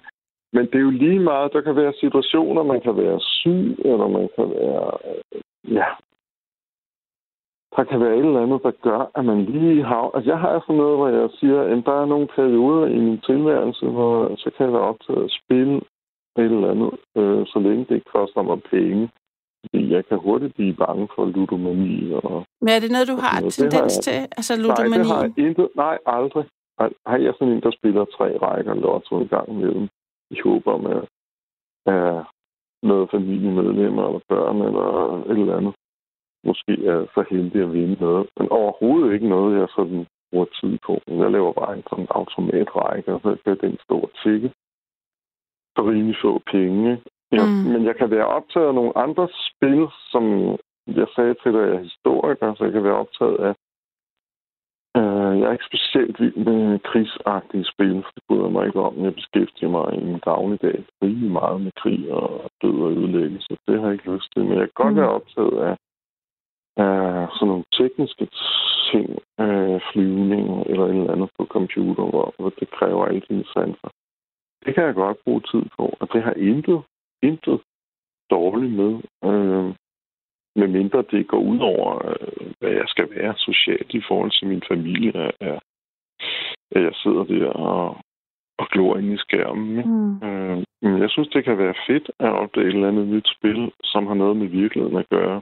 Men det er jo lige meget, der kan være situationer, man kan være syg, eller man kan være, øh, ja, der kan være et eller andet, der gør, at man lige har... Altså, jeg har sådan noget, hvor jeg siger, at der er nogle perioder i min tilværelse, hvor så kan jeg være optaget at spille et eller andet, øh, så længe det ikke koster mig penge. Jeg kan hurtigt blive bange for ludomani. Og, Men er det noget, du har tendens har jeg, til? Altså ludomani? Nej, det har jeg intet. Nej, aldrig. Har jeg sådan en, der spiller tre rækker lotto i gang med i håb om, at er noget familiemedlemmer eller børn eller et eller andet måske er så heldig at vinde noget. Men overhovedet ikke noget, jeg sådan bruger tid på. Jeg laver bare en sådan automatrække, og så kan den stå og tikke for rimelig få penge. Ja, mm. Men jeg kan være optaget af nogle andre spil, som jeg sagde til dig, jeg er historiker, så jeg kan være optaget af Uh, jeg er ikke specielt vild med krigsagtige spil. Det bryder mig ikke om. Jeg beskæftiger mig i min dagligdag rigtig meget med krig og død og ødelæggelse. Det har jeg ikke lyst til. Men jeg kan godt mm. være optaget af uh, sådan nogle tekniske ting, uh, flyvning eller et eller andet på computer, hvor, hvor det kræver alle dine sanser. Det kan jeg godt bruge tid på, og det har intet, intet dårligt med. Uh, med mindre det går ud over, øh, hvad jeg skal være socialt i forhold til min familie, at, at jeg sidder der og, og glor ind i skærmen. Mm. Øh, men jeg synes, det kan være fedt at opdage et eller andet nyt spil, som har noget med virkeligheden at gøre.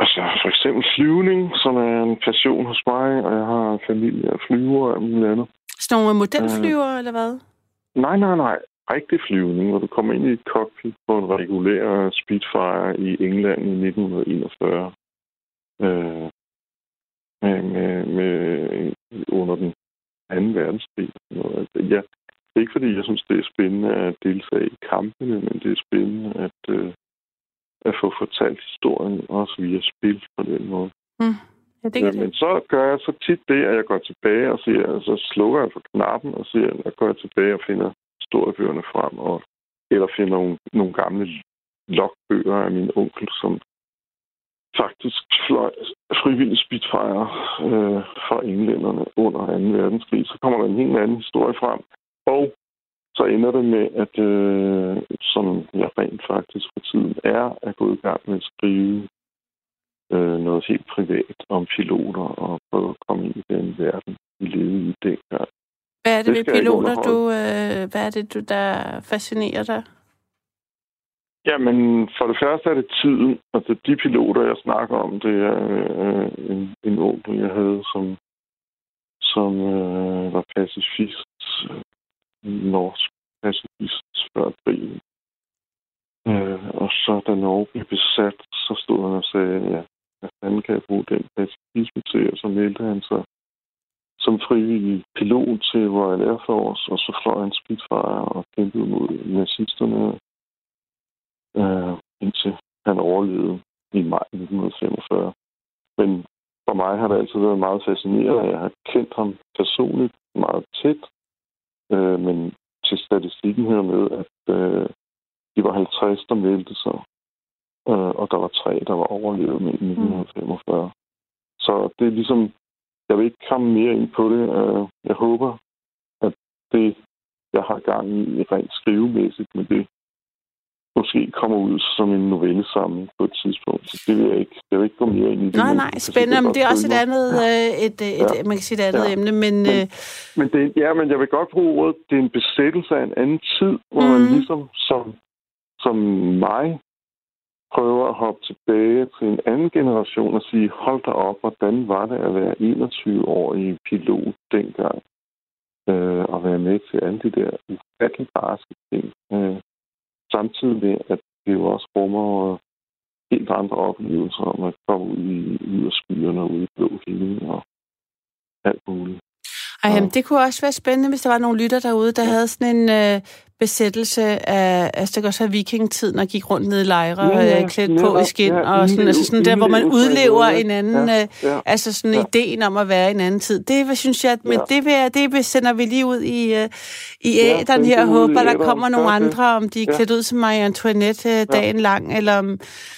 Altså for eksempel flyvning, som er en passion hos mig, og jeg har familie og flyver og alt muligt andet. Sådan nogle modelflyver, øh, eller hvad? Nej, nej, nej rigtig flyvning, hvor du kommer ind i et cockpit på en regulær Spitfire i England i 1941. Øh, med, med, med, under den anden verdenskrig. Ja, det er ikke fordi, jeg synes, det er spændende at deltage i kampene, men det er spændende at, øh, at få fortalt historien også via spil på den måde. Mm. Ja, det ja, men så gør jeg så tit det, at jeg går tilbage og siger, så slukker jeg for knappen og siger, at jeg går tilbage og finder historiebøgerne frem, og, eller finder nogle, nogle gamle logbøger af min onkel, som faktisk fløj frivillig Spitfire øh, fra englænderne under 2. verdenskrig. Så kommer der en helt anden historie frem, og så ender det med, at øh, som jeg rent faktisk for tiden er, at gå i gang med at skrive øh, noget helt privat om piloter og prøve at komme ind i den verden, vi levede i dengang. Hvad er det, det ved piloter, du, øh, hvad er det, du, der fascinerer dig? Jamen, for det første er det tiden. Altså, de piloter, jeg snakker om, det er øh, en, en onkel, jeg havde, som, som øh, var pacifist, øh, norsk pacifist før krigen. Øh, og så da Norge blev besat, så stod han og sagde, ja, hvad fanden kan jeg bruge den pacifisme til? Og så meldte han sig som frivillig pilot til Royal Air Force, og så fløj en Spitfire og kæmpede mod nazisterne, øh, indtil han overlevede i maj 1945. Men for mig har det altid været meget fascinerende. Jeg har kendt ham personligt meget tæt, øh, men til statistikken her med, at øh, de var 50, der meldte sig. øh, og der var tre, der var overlevet med 1945. Mm. Så det er ligesom, jeg vil ikke komme mere ind på det. Øh, jeg håber, at det, jeg har gang i rent skrivemæssigt med det, måske kommer ud som en novelle sammen på et tidspunkt. Så det vil jeg ikke, jeg vil ikke gå mere ind i det. Nej, nej, spændende. Men det er også et andet, ja. Øh, et, et, et, ja. man kan sige et andet ja. emne, men... Men, øh... men det, ja, men jeg vil godt bruge ordet, det er en besættelse af en anden tid, hvor mm. man ligesom som, som mig prøver at hoppe tilbage til en anden generation og sige, hold da op, hvordan var det at være 21-årig pilot dengang? Øh, og være med til alle de der ufattelig barske ting. Øh, samtidig med, at det jo også rummer helt andre oplevelser om at komme ud, i, ud af skyerne og ud i blå himmel og alt muligt. Ej, jamen, det kunne også være spændende, hvis der var nogle lytter derude, der ja. havde sådan en øh, besættelse af, altså det kan også have vikingetiden, og gik rundt ned i lejre ja, ja, øh, klædt på i skin, ja, og sådan, altså sådan der, hvor man udlever en anden, ja, ja, øh, altså sådan ja. ideen om at være i en anden tid. Det synes jeg, men ja. det, vil, det sender vi lige ud i, uh, i æderen ja, her, og håber, der kommer nogle andre, om de er klædt ud som Marie Antoinette uh, dagen ja. lang, eller om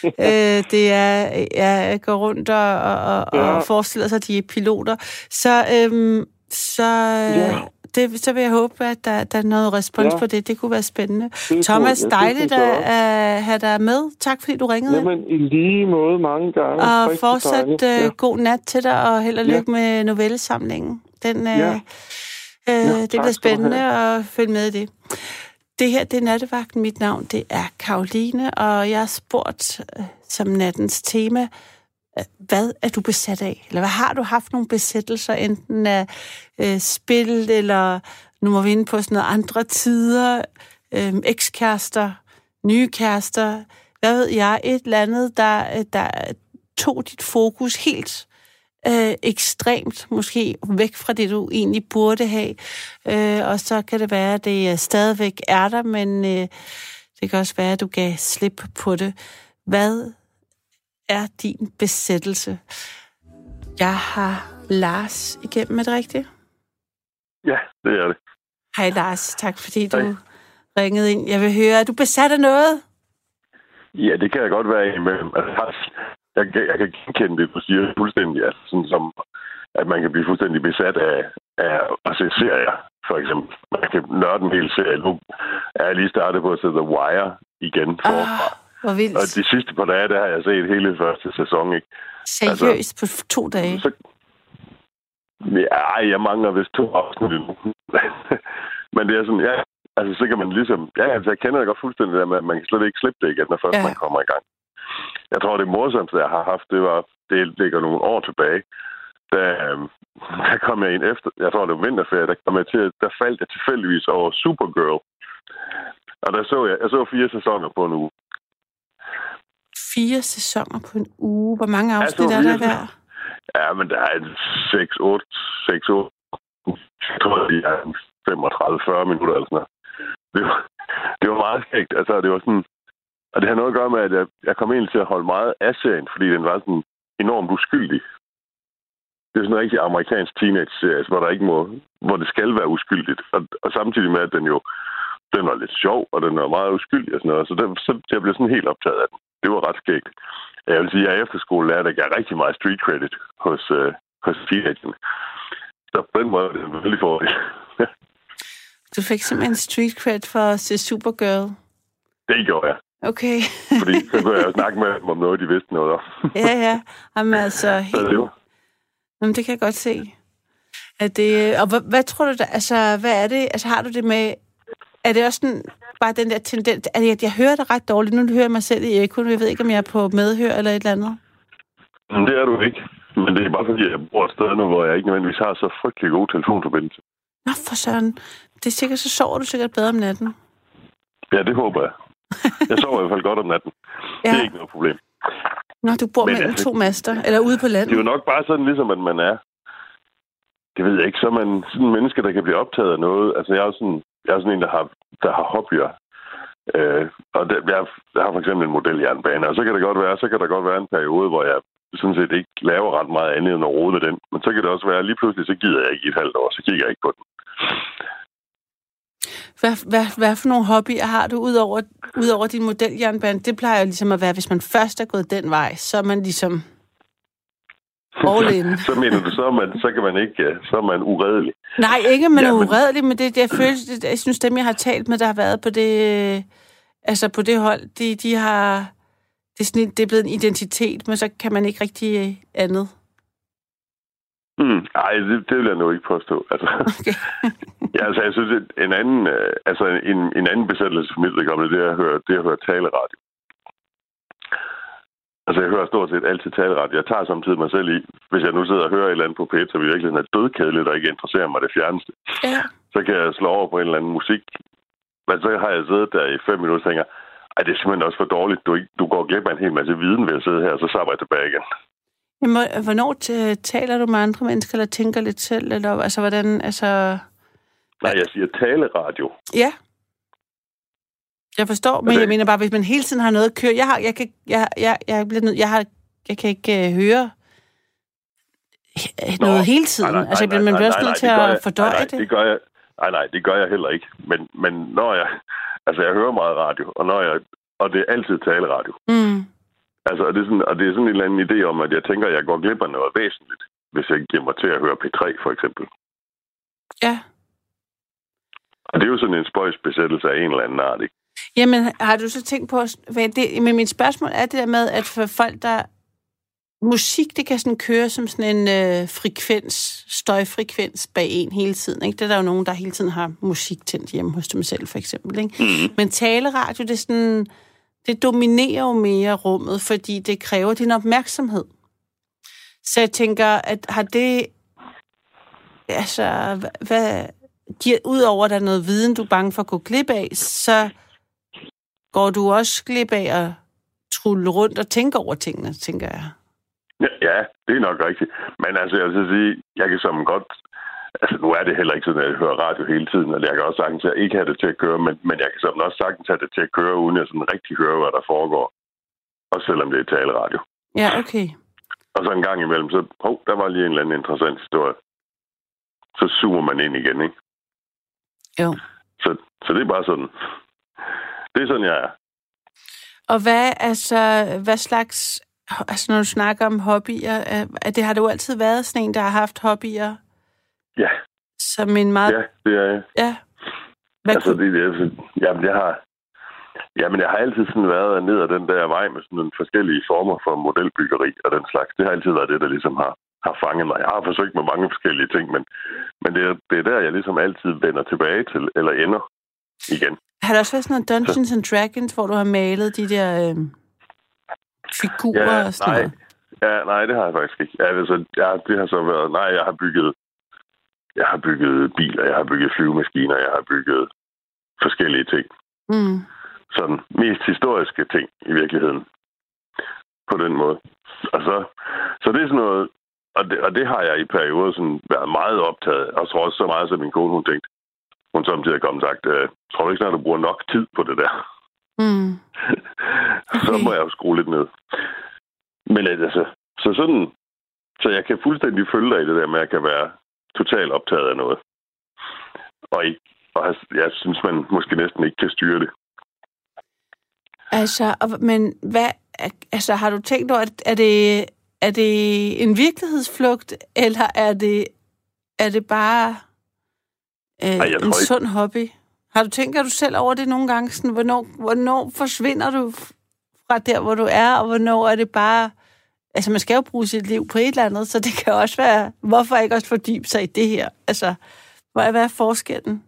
uh, det er, ja, går rundt og, og, og, ja. og forestiller sig, at de er piloter. Så øhm, så, ja. Det, så vil jeg håbe, at der, der er noget respons ja. på det. Det kunne være spændende. Det Thomas, kunne, dejligt at, at have dig med. Tak, fordi du ringede. Jamen, i lige måde mange gange. Og fortsat uh, ja. god nat til dig, og held og lykke ja. med novellesamlingen. Den, ja. øh, ja, det bliver spændende at følge med i det. Det her, det er Nattevagten. Mit navn, det er Karoline, og jeg har spurgt øh, som nattens tema, hvad er du besat af? Eller hvad har du haft nogle besættelser, enten af øh, spil, eller nu må vi ind på sådan noget andre tider, øh, ekskærester, nye kærester, hvad ved jeg, et eller andet, der, der tog dit fokus helt øh, ekstremt, måske væk fra det, du egentlig burde have. Øh, og så kan det være, at det øh, stadigvæk er der, men øh, det kan også være, at du gav slip på det. Hvad er din besættelse? Jeg har Lars igennem, er det rigtigt? Ja, det er det. Hej Lars, tak fordi du Hej. ringede ind. Jeg vil høre, er du besat af noget? Ja, det kan jeg godt være imellem. Altså, jeg, jeg kan genkende det, du siger fuldstændig. Altså, sådan som, at man kan blive fuldstændig besat af, af at se serier, for eksempel. Man kan nørde en hel serie. Nu er jeg lige startet på at se The Wire igen forfra. Ah. Hvor vildt. Og de sidste par dage, der har jeg set hele første sæson, ikke? Seriøst altså, på to dage? Så, ja, jeg mangler vist to afsnit nu. Men det er sådan, ja, altså så kan man ligesom, ja, altså, jeg kender det godt fuldstændig der med, at man kan slet ikke slippe det igen, når først ja. man kommer i gang. Jeg tror, det morsomste, jeg har haft, det var, det ligger nogle år tilbage. Da, øhm, der kom jeg ind efter, jeg tror, det var vinterferie, der kom jeg til, der faldt jeg tilfældigvis over Supergirl. Og der så jeg, jeg så fire sæsoner på en uge fire sæsoner på en uge. Hvor mange afsnit er der hver? Ja, men der er 6, 8, 6, 8. Jeg tror, det er 35-40 minutter eller sådan noget. Det var, det var meget skægt. Altså, det var sådan... Og det har noget at gøre med, at jeg, jeg kom egentlig til at holde meget af serien, fordi den var sådan enormt uskyldig. Det er sådan en rigtig amerikansk teenage-serie, altså, hvor, der ikke må, hvor det skal være uskyldigt. Og, og samtidig med, at den jo den var lidt sjov, og den var meget uskyldig og sådan noget. Så, den, så jeg blev sådan helt optaget af den det var ret skægt. Jeg vil sige, at jeg efterskolelærer, der gav rigtig meget street credit hos, øh, hos teenagerne. Så på den måde er det en fordel. du fik simpelthen street credit for at se Supergirl? Det gjorde jeg. Okay. Fordi så kunne jeg jo snakke med dem om noget, de vidste noget om. ja, ja. Jamen altså, helt... det, Jamen, det kan jeg godt se. Er det, og hvad, hvad tror du, der, altså, hvad er det, altså har du det med, er det også sådan, bare den der tendens, at jeg, jeg hører det ret dårligt. Nu hører jeg mig selv i ekko, jeg ved ikke, om jeg er på medhør eller et eller andet. Det er du ikke. Men det er bare fordi, jeg bor et sted nu, hvor jeg ikke nødvendigvis har så frygtelig god telefonforbindelse. Nå, for søren. Det er sikkert, så sover du sikkert bedre om natten. Ja, det håber jeg. Jeg sover i hvert fald godt om natten. ja. Det er ikke noget problem. Nå, du bor Men mellem altså, to master, eller ude på landet? Det er jo nok bare sådan, ligesom at man er. Det ved jeg ikke, så er man sådan en menneske, der kan blive optaget af noget. Altså, jeg er sådan, jeg er sådan en, der har, der har hobbyer. Øh, og det, jeg, jeg har for eksempel en modeljernbane, og så kan det godt være, så kan der godt være en periode, hvor jeg sådan set ikke laver ret meget andet end at rode med den. Men så kan det også være, at lige pludselig så gider jeg ikke i et halvt år, så kigger jeg ikke på den. Hvad, hvad, hvad for nogle hobbyer har du ud over, ud over din modeljernbane? Det plejer jo ligesom at være, hvis man først er gået den vej, så er man ligesom all in. så mener du, så, er man, så kan man ikke, ja, så er man uredelig. Nej, ikke man er Ja, men- uredelig, men det, det jeg, føler, det, jeg synes, dem jeg har talt med, der har været på det, altså på det hold, de, de har, det er, sådan, det er blevet en identitet, men så kan man ikke rigtig øh, andet. Mm, ej, det, det vil jeg nu ikke påstå. Altså, Okay. ja, altså, jeg synes, en anden, øh, altså, en, en anden besættelse for mit vedkommende, det er at høre, det er at høre taleradio. Altså, jeg hører stort set altid taleradio. Jeg tager samtidig mig selv i, hvis jeg nu sidder og hører et eller andet på P1, så vil virkelig er dødkedeligt, der ikke interesserer mig det fjerneste. Ja. Så kan jeg slå over på en eller anden musik. Men så har jeg siddet der i fem minutter og tænker, ej, det er simpelthen også for dårligt. Du, ikke, du går glip af en hel masse viden ved at sidde her, og så sabber jeg tilbage igen. Jamen, hvor- hvornår taler du med andre mennesker, eller tænker lidt selv, eller altså, hvordan, altså... Nej, jeg siger taleradio. Ja. Jeg forstår, men jeg mener bare, hvis man hele tiden har noget at køre... Jeg, har, jeg, kan, jeg, jeg, jeg, bliver nødt, jeg, har, jeg kan ikke uh, høre noget hele tiden. Nej, nej, altså, nej, bliver man bliver også nødt til at fordøje nej, nej, det. det gør jeg. Nej, nej, det gør jeg heller ikke. Men, men når jeg... Altså, jeg hører meget radio, og når jeg... Og det er altid taleradio. Mm. Altså, og det, er sådan, og det er sådan en eller anden idé om, at jeg tænker, at jeg går glip af noget væsentligt, hvis jeg giver mig til at høre P3, for eksempel. Ja. Og det er jo sådan en spøjsbesættelse af en eller anden art, ikke? Jamen, har du så tænkt på... Hvad det, men mit spørgsmål er det der med, at for folk, der... Musik, det kan sådan køre som sådan en øh, frekvens, støjfrekvens bag en hele tiden. Ikke? Det er der jo nogen, der hele tiden har musik tændt hjemme hos dem selv, for eksempel. Ikke? Mm. Men taleradio, det er sådan... Det dominerer jo mere rummet, fordi det kræver din opmærksomhed. Så jeg tænker, at har det... Altså, hvad-. Giver, Udover at der er noget viden, du er bange for at gå glip af, så går du også glip af at trulle rundt og tænke over tingene, tænker jeg. Ja, det er nok rigtigt. Men altså, jeg vil så sige, jeg kan som godt... Altså, nu er det heller ikke sådan, at jeg hører radio hele tiden, og jeg kan også sagtens ikke have det til at køre, men, men jeg kan som også sagtens have det til at køre, uden at sådan rigtig høre, hvad der foregår. Også selvom det er taleradio. Ja, okay. Og så en gang imellem, så, hov, der var lige en eller anden interessant historie. Så zoomer man ind igen, ikke? Jo. Så, så det er bare sådan. Det er sådan, jeg er. Og hvad, altså, hvad slags, altså når du snakker om hobbyer, er, er det har du altid været sådan en, der har haft hobbyer Ja, som en meget... ja, det er jeg. ja. Hvad Altså, kunne, det, det, jamen, jeg har, jamen, jeg har altid sådan været ned ad den der vej med sådan nogle forskellige former for modelbyggeri og den slags. Det har altid været det, der ligesom har, har fanget mig. Jeg har forsøgt med mange forskellige ting, men, men det, er, det er der, jeg ligesom altid vender tilbage til, eller ender igen. Har der også været sådan noget Dungeons and Dragons, hvor du har malet de der øh, figurer Ja, og sådan nej. noget? Ja, nej, det har jeg faktisk ikke. Ja, altså, ja, det har så været... Nej, jeg har bygget... Jeg har bygget biler, jeg har bygget flyvemaskiner, jeg har bygget forskellige ting. Mm. Sådan mest historiske ting i virkeligheden. På den måde. Og så, så det er sådan noget... Og det, og det har jeg i perioder sådan været meget optaget. Og så også så meget, som min kone hun tænkte. Hun samtidig kom og sagt, øh, tror du ikke snart, du bruger nok tid på det der? Mm. så Okay. må jeg jo skrue lidt ned. Men øh, altså, så sådan, så jeg kan fuldstændig følge dig i det der med, at jeg kan være totalt optaget af noget. Og, ikke, og jeg, synes, man måske næsten ikke kan styre det. Altså, men hvad, altså, har du tænkt over, at er det, er det en virkelighedsflugt, eller er det, er det bare øh, Ej, en ikke- sund hobby? Har du tænkt du selv over det nogle gange? Sådan, hvornår, hvornår forsvinder du fra der, hvor du er, og hvornår er det bare... Altså, man skal jo bruge sit liv på et eller andet, så det kan også være... Hvorfor ikke også fordybe sig i det her? Altså, hvad er, hvad er forskellen?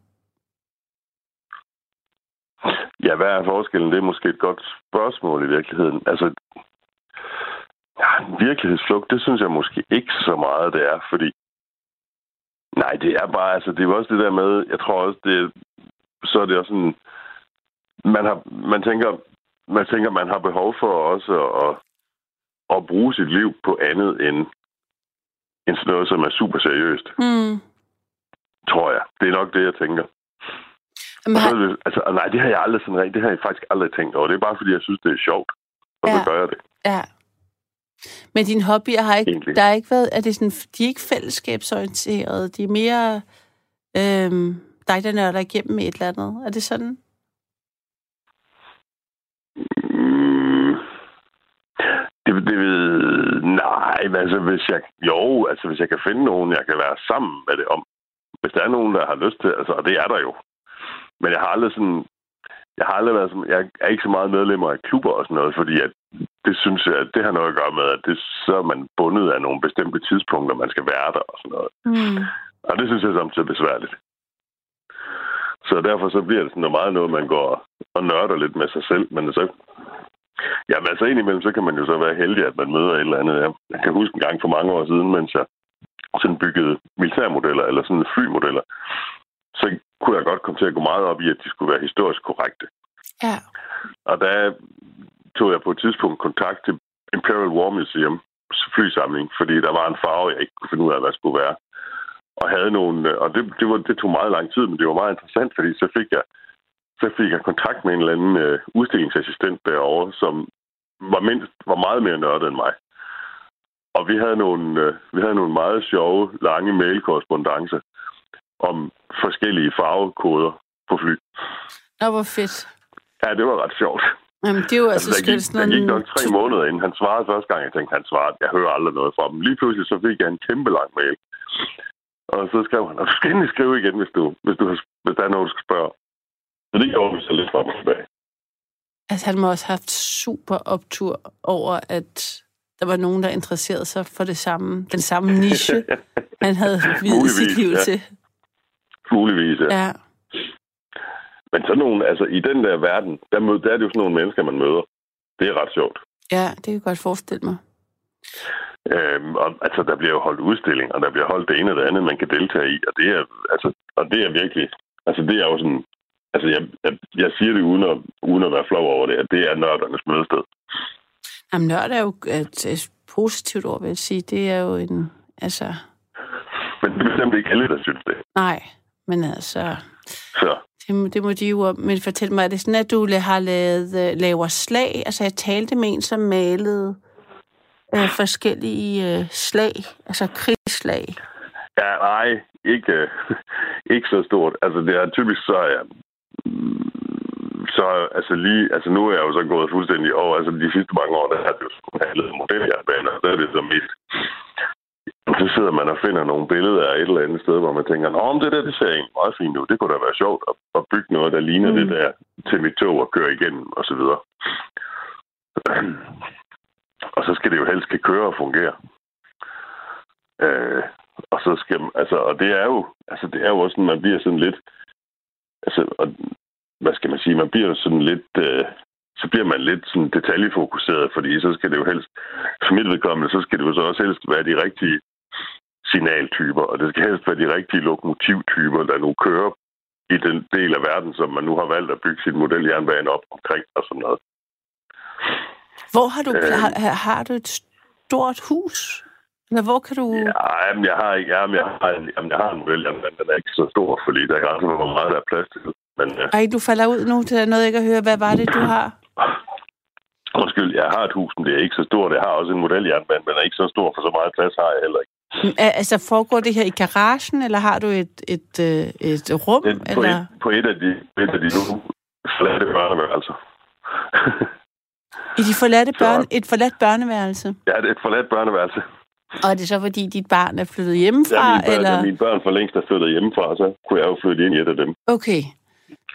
Ja, hvad er forskellen? Det er måske et godt spørgsmål i virkeligheden. Altså, ja, virkelighedsflugt, det synes jeg måske ikke så meget, det er, fordi Nej, det er bare, altså, det er jo også det der med, jeg tror også, det, så er det også sådan, man, har, man, tænker, man tænker, man har behov for også at, at bruge sit liv på andet end, end sådan noget, som er super seriøst, Hmm. tror jeg. Det er nok det, jeg tænker. Så, har, det- altså, nej, det har jeg aldrig sådan rigtig, det har jeg faktisk aldrig tænkt over. Det er bare, fordi jeg synes, det er sjovt. Og så Ja. gør jeg det. ja. Men dine hobbyer har ikke... Egentlig. Der har ikke været... Er det sådan, de er ikke fællesskabsorienterede. De er mere... Øhm, dig, der nørder igennem et eller andet. Er det sådan? Mm. Det, det ved... Nej, altså hvis jeg... Jo, altså hvis jeg kan finde nogen, jeg kan være sammen med det om. Hvis der er nogen, der har lyst til... Altså, og det er der jo. Men jeg har aldrig sådan... Jeg har aldrig været sådan... Jeg er ikke så meget medlemmer af klubber og sådan noget, fordi at det synes jeg, at det har noget at gøre med, at det, så er man bundet af nogle bestemte tidspunkter, man skal være der og sådan noget. Mm. Og det synes jeg samtidig er besværligt. Så derfor så bliver det sådan noget meget noget, man går og nørder lidt med sig selv. Men så, jamen altså indimellem, så kan man jo så være heldig, at man møder et eller andet. Jeg kan huske en gang for mange år siden, mens jeg sådan byggede militærmodeller eller sådan flymodeller, så kunne jeg godt komme til at gå meget op i, at de skulle være historisk korrekte. Ja. Og der tog jeg på et tidspunkt kontakt til Imperial War Museum flysamling, fordi der var en farve, jeg ikke kunne finde ud af, hvad det skulle være. Og havde nogle, og det, det, var, det tog meget lang tid, men det var meget interessant, fordi så fik jeg, så fik jeg kontakt med en eller anden uh, udstillingsassistent derovre, som var, mindst, var meget mere nørdet end mig. Og vi havde nogle, uh, vi havde nogle meget sjove, lange mailkorrespondencer om forskellige farvekoder på fly. Nå, hvor fedt. Ja, det var ret sjovt. Jamen, det er jo altså, Altså, der, gik, sådan der gik nok tre måneder inden. Han svarede første gang, jeg tænkte, han svarede. Jeg hører aldrig noget fra dem. Lige pludselig så fik jeg en kæmpe lang mail. Og så skrev han, og du skal endelig skrive igen, hvis, du, hvis, du, hvis der er noget, du skal spørge. Så det gjorde vi så lidt frem og tilbage. Altså, han må også have haft super optur over, at der var nogen, der interesserede sig for det samme, den samme niche, han havde videt sit liv ja. til. Muligvis, ja. Ja. Men sådan nogle, altså i den der verden, der, mød, der er det jo sådan nogle mennesker, man møder. Det er ret sjovt. ja, det kan jeg godt forestille mig. Øhm, og, altså, der bliver jo holdt udstilling, og der bliver holdt det ene og det andet, man kan deltage i. Og det er, altså, og det er virkelig... Altså, det er jo sådan... Altså, jeg, jeg, jeg siger det uden at, uden at være flov over det, at det er nørdernes mødested. Jamen, nørd er jo et, et positivt ord, vil jeg sige. Det er jo en... Altså, Men det er bestemt ikke alle, der synes det. nej, men altså... Så Det, det må de jo... Men fortæl mig, er det sådan, at du har lavet, øh, laver slag? Altså, jeg talte med en, som malede øh, forskellige øh, slag, altså krigsslag. ja, nej, ikke, øh, ikke så stort. Altså, det er typisk så mm, Så altså lige, altså nu er jeg jo så gået fuldstændig over, altså de sidste mange år, der har det jo sådan handlet modeljernbaner, der er det så mest så sidder man og finder nogle billeder af et eller andet sted, hvor man tænker, Nå, men det der, det ser egentlig meget fint ud. Det kunne da være sjovt at, at bygge noget, der ligner mm. Mm. det der til mit tog og køre igennem, og så videre. og så skal det jo helst kan køre og fungere. Øh, og så skal man, altså, og det er jo, altså det er jo også sådan, man bliver sådan lidt, altså, og, hvad skal man sige, man bliver sådan lidt, øh, så bliver man lidt sådan detaljefokuseret, fordi så skal det jo helst, for mit vedkommende, så skal det jo så også helst være de rigtige signaltyper, og det skal helst være de rigtige lokomotivtyper, der nu kører i den del af verden, som man nu har valgt at bygge sin modeljernbane op omkring og sådan noget. Hvor har du, Øh. har, har- du et stort hus? Eller hvor kan du... Ja, jamen, jeg har ikke, jamen, jeg har en, jamen, jeg har en modeljernbane, den er ikke så stor, fordi der er grænser for, hvor meget der er plads til. Men øh, Ej, du falder ud nu, det er noget, jeg kan høre. Hvad var det, du har? undskyld, jeg har et hus, men det er ikke så stort. Jeg har også en modeljernbane, men den er ikke så stor, for så meget plads har jeg heller ikke. Al- Altså, foregår det her i garagen, eller har du et, et, øh, et rum? Er på, eller? et, på et af de, et af de nu forladte børneværelser. I de forladte børn, et forladt børneværelse? ja, det er et forladt børneværelse. Og er det så, fordi dit barn er flyttet hjemmefra? Ja, mine børn, eller... mine børn for længst er flyttet hjemmefra, så kunne jeg jo flytte ind i et af dem. Okay.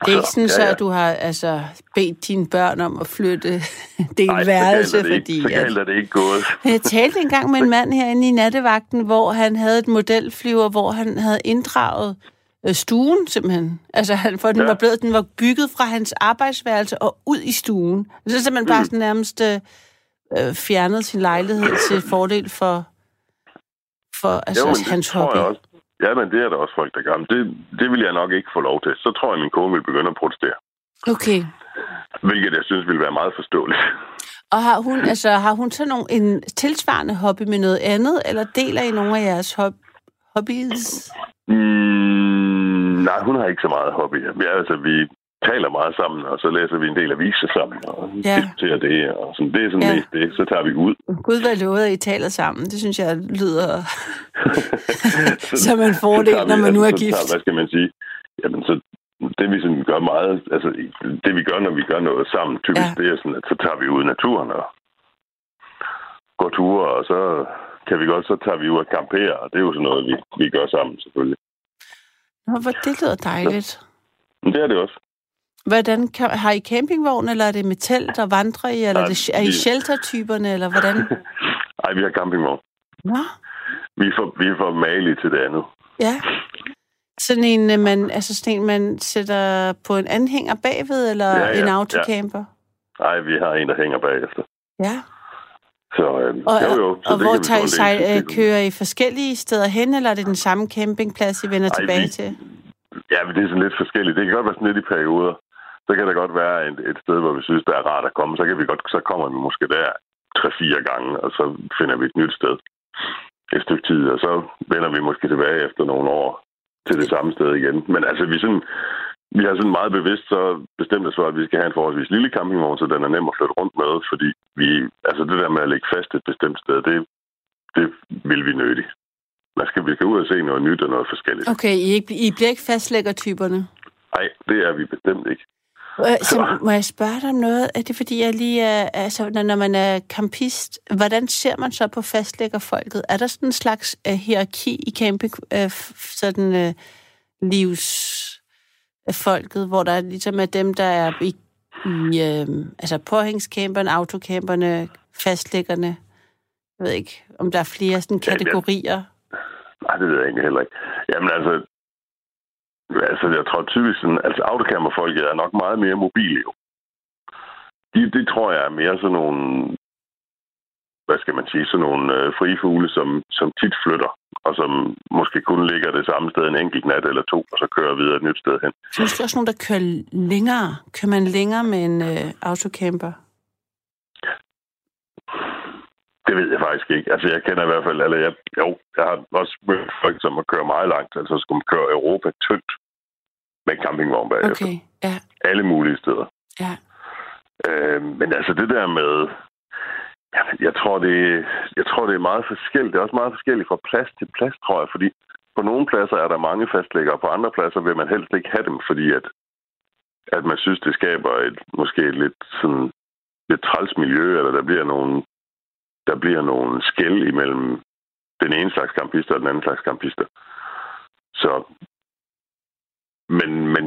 Det er ikke Så, sådan, ja, så ja. at du har altså, bedt dine børn om at flytte det Ej, værelse, det fordi... så At... er det ikke gået. Jeg talte engang med en mand herinde i nattevagten, hvor han havde et modelflyver, hvor han havde inddraget øh, stuen simpelthen. Altså, han, for den, Ja. var blevet, den var bygget fra hans arbejdsværelse og ud i stuen. Så simpelthen bare sådan nærmest øh, øh, fjernet sin lejlighed til fordel for, for altså, Jo, hans tror hobby. jeg også. Ja, men det er der også folk, der gør. Men det, det vil jeg nok ikke få lov til. Så tror jeg, min kone vil begynde at protestere. Okay. Hvilket jeg synes ville være meget forståeligt. Og har hun, altså, har hun så nogle, en tilsvarende hobby med noget andet, eller deler I nogle af jeres hob- hobbies? Mm, nej, hun har ikke så meget hobby. Er, altså, vi taler meget sammen, og så læser vi en del aviser sammen, og Ja. diskuterer det. Og sådan. Det er sådan Ja. mest det. Så tager vi ud. Gud, hvad lovet, at I taler sammen. Det synes jeg lyder som en fordel, Så vi- når man nu er så tager- gift. Hvad skal man sige? jamen så det vi sådan gør meget, altså det vi gør, når vi gør noget sammen, typisk ja. det er sådan, at så tager vi ud i naturen og går ture, og så kan vi godt, så tager vi ud og camperer, og det er jo sådan noget, vi, vi gør sammen selvfølgelig. Nå, hvor det lyder dejligt. Men det er det også. Hvordan kan, har I campingvogn, eller er det med telt og vandre i, eller er, det, er I shelter-typerne, eller hvordan? Nej, vi har campingvogn. Nå? Vi er for, vi er for malige til det andet. Ja. Sådan en, øh, man, altså sådan en, man sætter på en anhænger bagved, eller ja, ja, en autocamper? Ja. Nej, vi har en, der hænger bagefter. Ja. Så, øhm, og, jo, jo, så og hvor tager I sig, øh, kører I forskellige steder hen, eller er det den samme campingplads, I vender Ej, tilbage vi, til? Ja, men det er sådan lidt forskelligt. Det kan godt være sådan lidt i perioder. Så kan der godt være et, et sted, hvor vi synes, det er rart at komme. Så, kan vi godt, så kommer vi måske der tre-fire gange, og så finder vi et nyt sted et stykke tid, og så vender vi måske tilbage efter nogle år til det samme sted igen. Men altså, vi, sådan, vi har sådan meget bevidst så bestemt os for, at vi skal have en forholdsvis lille campingvogn, så den er nem at flytte rundt med, fordi vi, altså det der med at lægge fast et bestemt sted, det, det vil vi nødigt. Man skal, vi skal ud og se noget nyt og noget forskelligt. Okay, I, I bliver ikke fastlægger-typerne? Nej, det er vi bestemt ikke. Så må jeg spørge dig om noget? Er det fordi, jeg lige er, altså, når, man er campist, hvordan ser man så på fastlæggerfolket? Er der sådan en slags uh, hierarki i camping, uh, sådan uh, livsfolket, hvor der ligesom er dem, der er i, i uh, altså påhængscamperne, autocamperne, fastlæggerne? Jeg ved ikke, om der er flere sådan kategorier? Nej, det ved jeg ikke heller ikke. Jamen altså, Altså, jeg tror typisk sådan, altså autocamperfolket er nok meget mere mobile jo. De, det tror jeg er mere sådan nogle, hvad skal man sige, sådan nogle øh, frifugle, som, som tit flytter, og som måske kun ligger det samme sted en enkelt nat eller to, og så kører videre et nyt sted hen. Så er også nogen, der kører længere. Kører man længere med en øh, autocamper? Det ved jeg faktisk ikke. Altså, jeg kender i hvert fald, eller jeg, jo, jeg har også mødt folk, som har kørt meget langt. Altså, skulle man køre Europa tyndt med en campingvogn bagefter. Okay, ja. Alle mulige steder. Ja. Øh, men altså, det der med... Jamen, jeg tror, det, jeg tror, det er meget forskelligt. Det er også meget forskelligt fra plads til plads, tror jeg, fordi på nogle pladser er der mange fastlæggere, og på andre pladser vil man helst ikke have dem, fordi at, at man synes, det skaber et, måske et lidt, sådan, lidt træls miljø, eller der bliver nogle der bliver nogle skæld imellem den ene slags kampister og den anden slags kampister. Så, men, men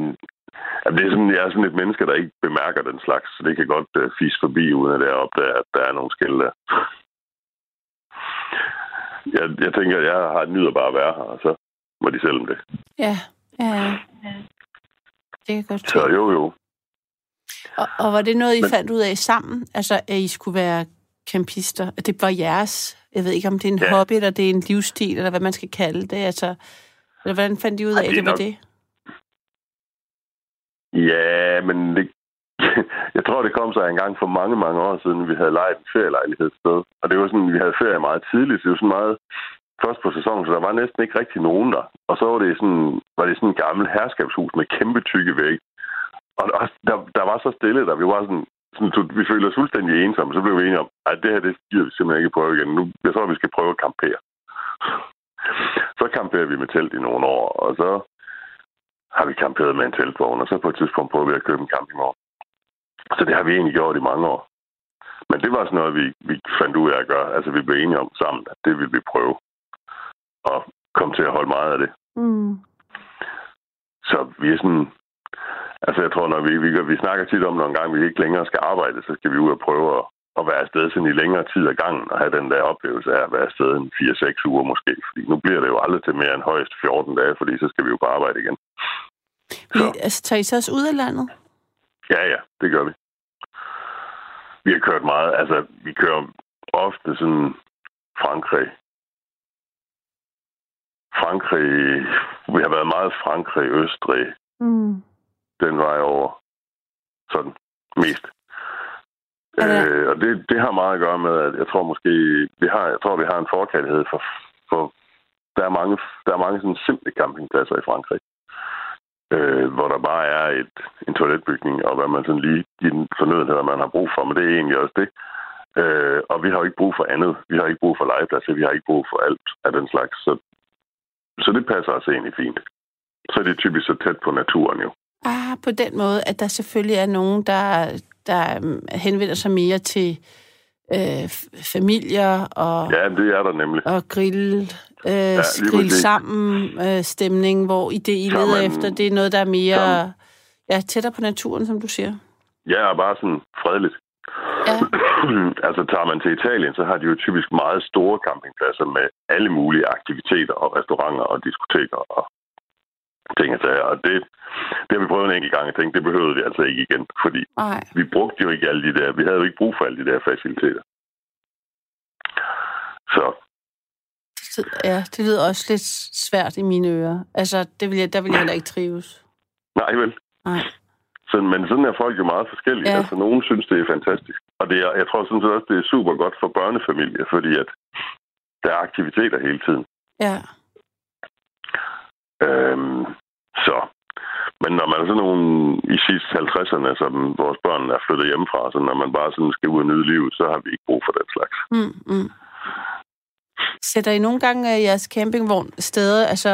det er sådan, jeg er sådan et menneske, der ikke bemærker den slags, så det kan godt uh, fise forbi, uden at det er opdager, at der er nogle skæld der. jeg, jeg tænker, at jeg har nyder bare at være her, og så må de selv om det. Ja, ja, ja. Det kan godt Så jo, jo. Og, og var det noget, I Men, fandt ud af sammen? Altså, at I skulle være campister, det var jeres, jeg ved ikke, om det er en ja. hobby, eller det er en livsstil, eller hvad man skal kalde det, altså, eller hvordan fandt de ud af, Ej, det, det var nok... det? Ja, men det, jeg tror, det kom sig en gang for mange, mange år siden, vi havde lejet en ferielejlighed et sted. Og det var sådan, vi havde ferie meget tidligt, så det var sådan meget først på sæsonen, så der var næsten ikke rigtig nogen der. Og så var det sådan, var det sådan et gammelt herskabshus med kæmpe tykke væg. Og der, der var så stille, der vi var sådan, vi føler os fuldstændig ensomme, så blev vi enige om, at det her, det giver vi simpelthen ikke prøve igen. Nu, jeg tror, vi skal prøve at campere. så camperer vi med telt i nogle år, og så har vi camperet med en teltvogn, og så på et tidspunkt prøver vi at købe en campingvogn. Så det har vi egentlig gjort i mange år. Men det var sådan noget, vi, vi fandt ud af at gøre. Altså, vi blev enige om sammen, at det ville vi prøve. Og komme til at holde meget af det. Mm. Så vi er sådan, Altså, jeg tror, når vi, vi, vi snakker tit om, når en gang vi ikke længere skal arbejde, så skal vi ud og prøve at, at være afsted sådan i længere tid ad gangen og have den der oplevelse af at være afsted en 4-6 uger måske. Fordi nu bliver det jo aldrig til mere end højst 14 dage, fordi så skal vi jo på arbejde igen. Så. Altså, tager I så også ud af landet? Ja, ja, det gør vi. Vi har kørt meget, altså vi kører ofte sådan Frankrig. Frankrig, vi har været meget Frankrig, Østrig, mm den vej over. Sådan mest. Ja. Øh, og det, det har meget at gøre med, at jeg tror måske, vi har, jeg tror, vi har en forkærlighed for, for der er mange, der er mange sådan simple campingpladser i Frankrig, øh, hvor der bare er et, en toiletbygning, og hvad man sådan lige, de fornødenheder, man har brug for, men det er egentlig også det. Øh, og vi har jo ikke brug for andet. Vi har ikke brug for legepladser, vi har ikke brug for alt af den slags. Så, så det passer os egentlig fint. så er det typisk så tæt på naturen jo. Ah, på den måde, at der selvfølgelig er nogen, der, der øhm, henvender sig mere til øh, familier og, Ja, det er der nemlig. og grill, øh, ja, grill sammen øh, stemning, hvor i det, I leder man- efter, det er noget, der er mere ja, tættere på naturen, som du siger. Ja, og bare sådan fredeligt. Ja. altså tager man til Italien, så har de jo typisk meget store campingpladser med alle mulige aktiviteter og restauranter og diskoteker og ting og sager. Og det, det har vi prøvet en enkelt gang og tænkt, det behøvede vi altså ikke igen, fordi Nej. vi brugte jo ikke alle de der, vi havde jo ikke brug for alle de der faciliteter. Så Det, ja, det lyder også lidt svært i mine ører. Altså, det vil jeg, der vil jeg heller ikke trives. nej vel. Nej. Så, men sådan er folk jo meget forskellige. Ja. Altså, nogen synes, det er fantastisk. Og det er, jeg tror sådan set også, det er super godt for børnefamilier, fordi at der er aktiviteter hele tiden. Ja. Øhm, så. Men når man er sådan nogle i sidst 50'erne, som vores børn er flyttet hjemmefra, så når man bare sådan skal ud og nyde livet, så har vi ikke brug for den slags. Mm, mm. Sætter I nogle gange øh, jeres campingvogn steder, altså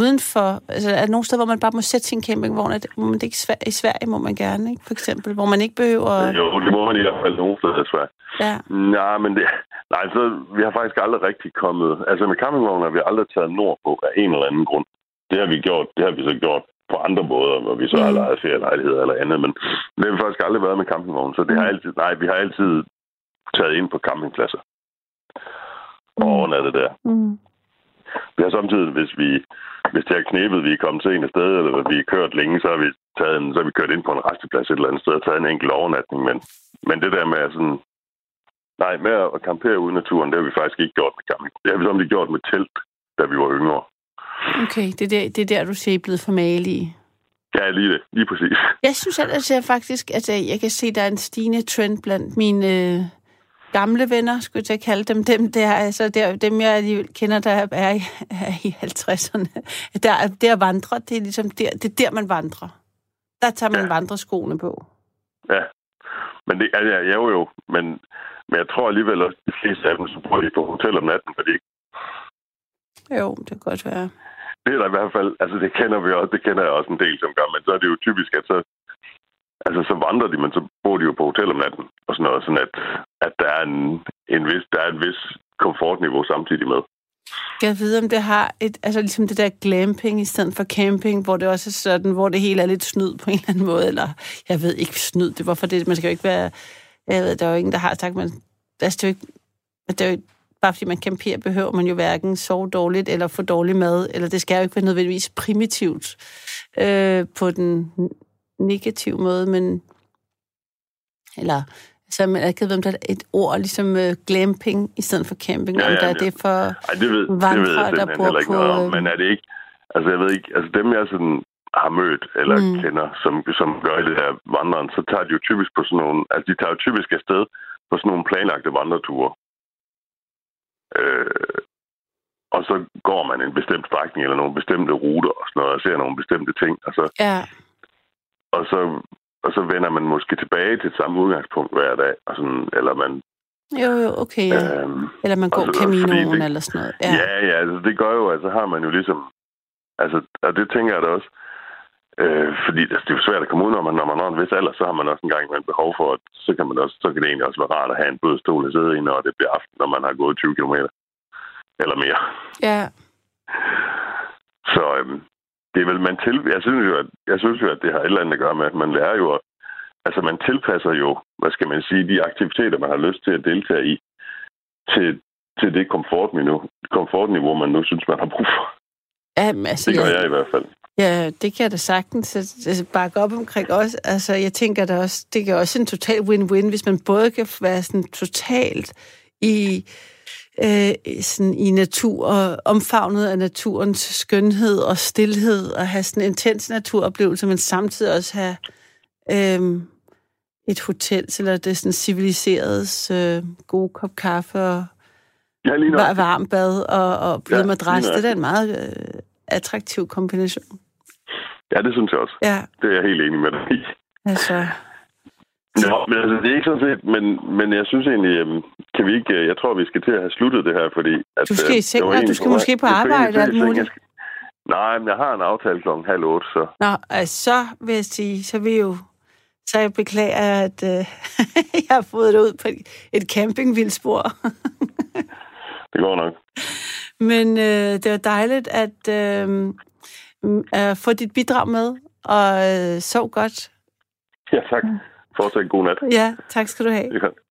uden for, altså er der nogle steder, hvor man bare må sætte sin campingvogn? Er det, må man det ikke i Sverige, i Sverige må man gerne, ikke? For eksempel, hvor man ikke behøver... Jo, det må man i hvert fald nogle steder, tror jeg. Ja, Nej, men det, nej, så vi har faktisk aldrig rigtig kommet... Altså med campingvognen har vi aldrig taget nordpå af en eller anden grund. Det har vi gjort, det har vi så gjort på andre måder, hvor vi så har Mm. lejet ferielejligheder eller andet, men det har vi faktisk aldrig været med campingvognen, så det har Mm. altid, nej, vi har altid taget ind på campingpladser og Mm. overnattet der. mm. Vi har samtidig, hvis vi hvis det er knæbet, vi er kommet til en sted, eller vi har kørt længe, så har vi, taget en, så har vi kørt ind på en resteplads et eller andet sted og taget en enkelt overnatning. Men, men det der med at sådan... Nej, med at campere ude i naturen, det har vi faktisk ikke gjort med camping. Det har vi samtidig gjort med telt, da vi var yngre. Okay, det er, der, det er der, du ser, I er blevet for malige. Ja, lige det. Lige præcis. Jeg synes ellers, jeg faktisk, at jeg, jeg kan se, der er en stigende trend blandt mine øh, gamle venner, skulle jeg at kalde dem, dem der, altså der, dem jeg alligevel kender, der er i, er i 50'erne. Der, er- der vandrer, det er ligesom der, det er der, man vandrer. Der tager man ja. Vandreskoene på. Ja. Men det er ja, ja, jo jo. Men, men jeg tror alligevel også, at de fleste af dem, så bor de på hotel om natten, fordi Jo, det kan godt være det er der i hvert fald, altså det kender vi også, det kender jeg også en del, som gør, men så er det jo typisk, at så, altså så vandrer de, men så bor de jo på hotel om natten, og sådan noget, sådan at, at der er en, en vis, der er et vis komfortniveau samtidig med. Kan jeg vide, om det har et, altså ligesom det der glamping i stedet for camping, hvor det også er sådan, hvor det hele er lidt snyd på en eller anden måde, eller jeg ved ikke snyd, det hvorfor det, man skal jo ikke være, jeg ved, der er jo ingen, der har sagt, men altså, det er jo ikke, det er jo ikke, bare fordi man camperer, behøver man jo hverken sove dårligt eller få dårlig mad, eller det skal jo ikke være nødvendigvis primitivt øh, på den negative måde, men eller så man, jeg vide, om der er et ord, ligesom uh, glamping i stedet for camping, Ja, om ja, der er det for... Ej, det ved, det ved der bor heller ikke på, noget om. øh, Men er det ikke... Altså, jeg ved ikke... Altså, dem jeg sådan har mødt eller mm. kender, som, som gør det her vandren, så tager de jo typisk på sådan nogle... Altså, de tager jo typisk afsted på sådan nogle planlagte vandreture. Øh, og så går man en bestemt strækning eller nogle bestemte ruter og sådan noget, og ser nogle bestemte ting, og så, Ja, og så, og så vender man måske tilbage til et samme udgangspunkt hver dag, og sådan, eller man... jo, jo, okay, ja. Øhm, Eller man går Caminoen eller sådan noget. Ja, Ja. ja, altså, det gør jo, at så har man jo ligesom... Altså, og det tænker jeg da også. Øh, fordi altså, det er jo svært at komme ud, når man, når man når en vis alder, så har man også en gang imellem behov for, at så kan, man også, så kan det egentlig også være rart at have en blød stol at sidde i, når det bliver aften, når man har gået 20 km. Eller mere. ja. Så øhm, det er vel, man til, jeg synes jo, at, jeg synes jo, at det har et eller andet at gøre med, at man lærer jo, at, altså man tilpasser jo, hvad skal man sige, de aktiviteter, man har lyst til at deltage i, til, til det komfortniveau, komfortniveau, man nu synes, man har brug for. Jamen, altså, Det gør ja, jeg i hvert fald. Ja, det kan jeg da sagtens altså, bakke op omkring også. Altså, jeg tænker da også, det er også en total win-win, hvis man både kan være sådan totalt i, øh, sådan i natur og omfavnet af naturens skønhed og stillhed og have sådan en intens naturoplevelse, men samtidig også have øh, et hotel, eller det sådan civiliseredes øh, gode kop kaffe og Ja, var varmt bad og, og blød Ja, madras. Det er da en meget øh, attraktiv kombination. Ja, det synes jeg også. Ja, Det er jeg helt enig med dig i. altså... Nå, men altså, det er ikke sådan set, men, men jeg synes egentlig, øhm, kan vi ikke, øh, jeg tror, vi skal til at have sluttet det her, fordi... At, Du skal i øh, seng, du skal måske på arbejde og alt muligt. Skal, Nej, men jeg har en aftale klokken halv otte, så... Nå, altså, så vil jeg sige, så vil jo... Så jeg beklager, at øh, jeg har fået det ud på et, et campingvildspor. Det går nok. Men øh, det var dejligt at øh, øh, få dit bidrag med, og øh, sov godt. Ja, tak. Fortsæt en god nat. Ja, tak skal du have. Ja.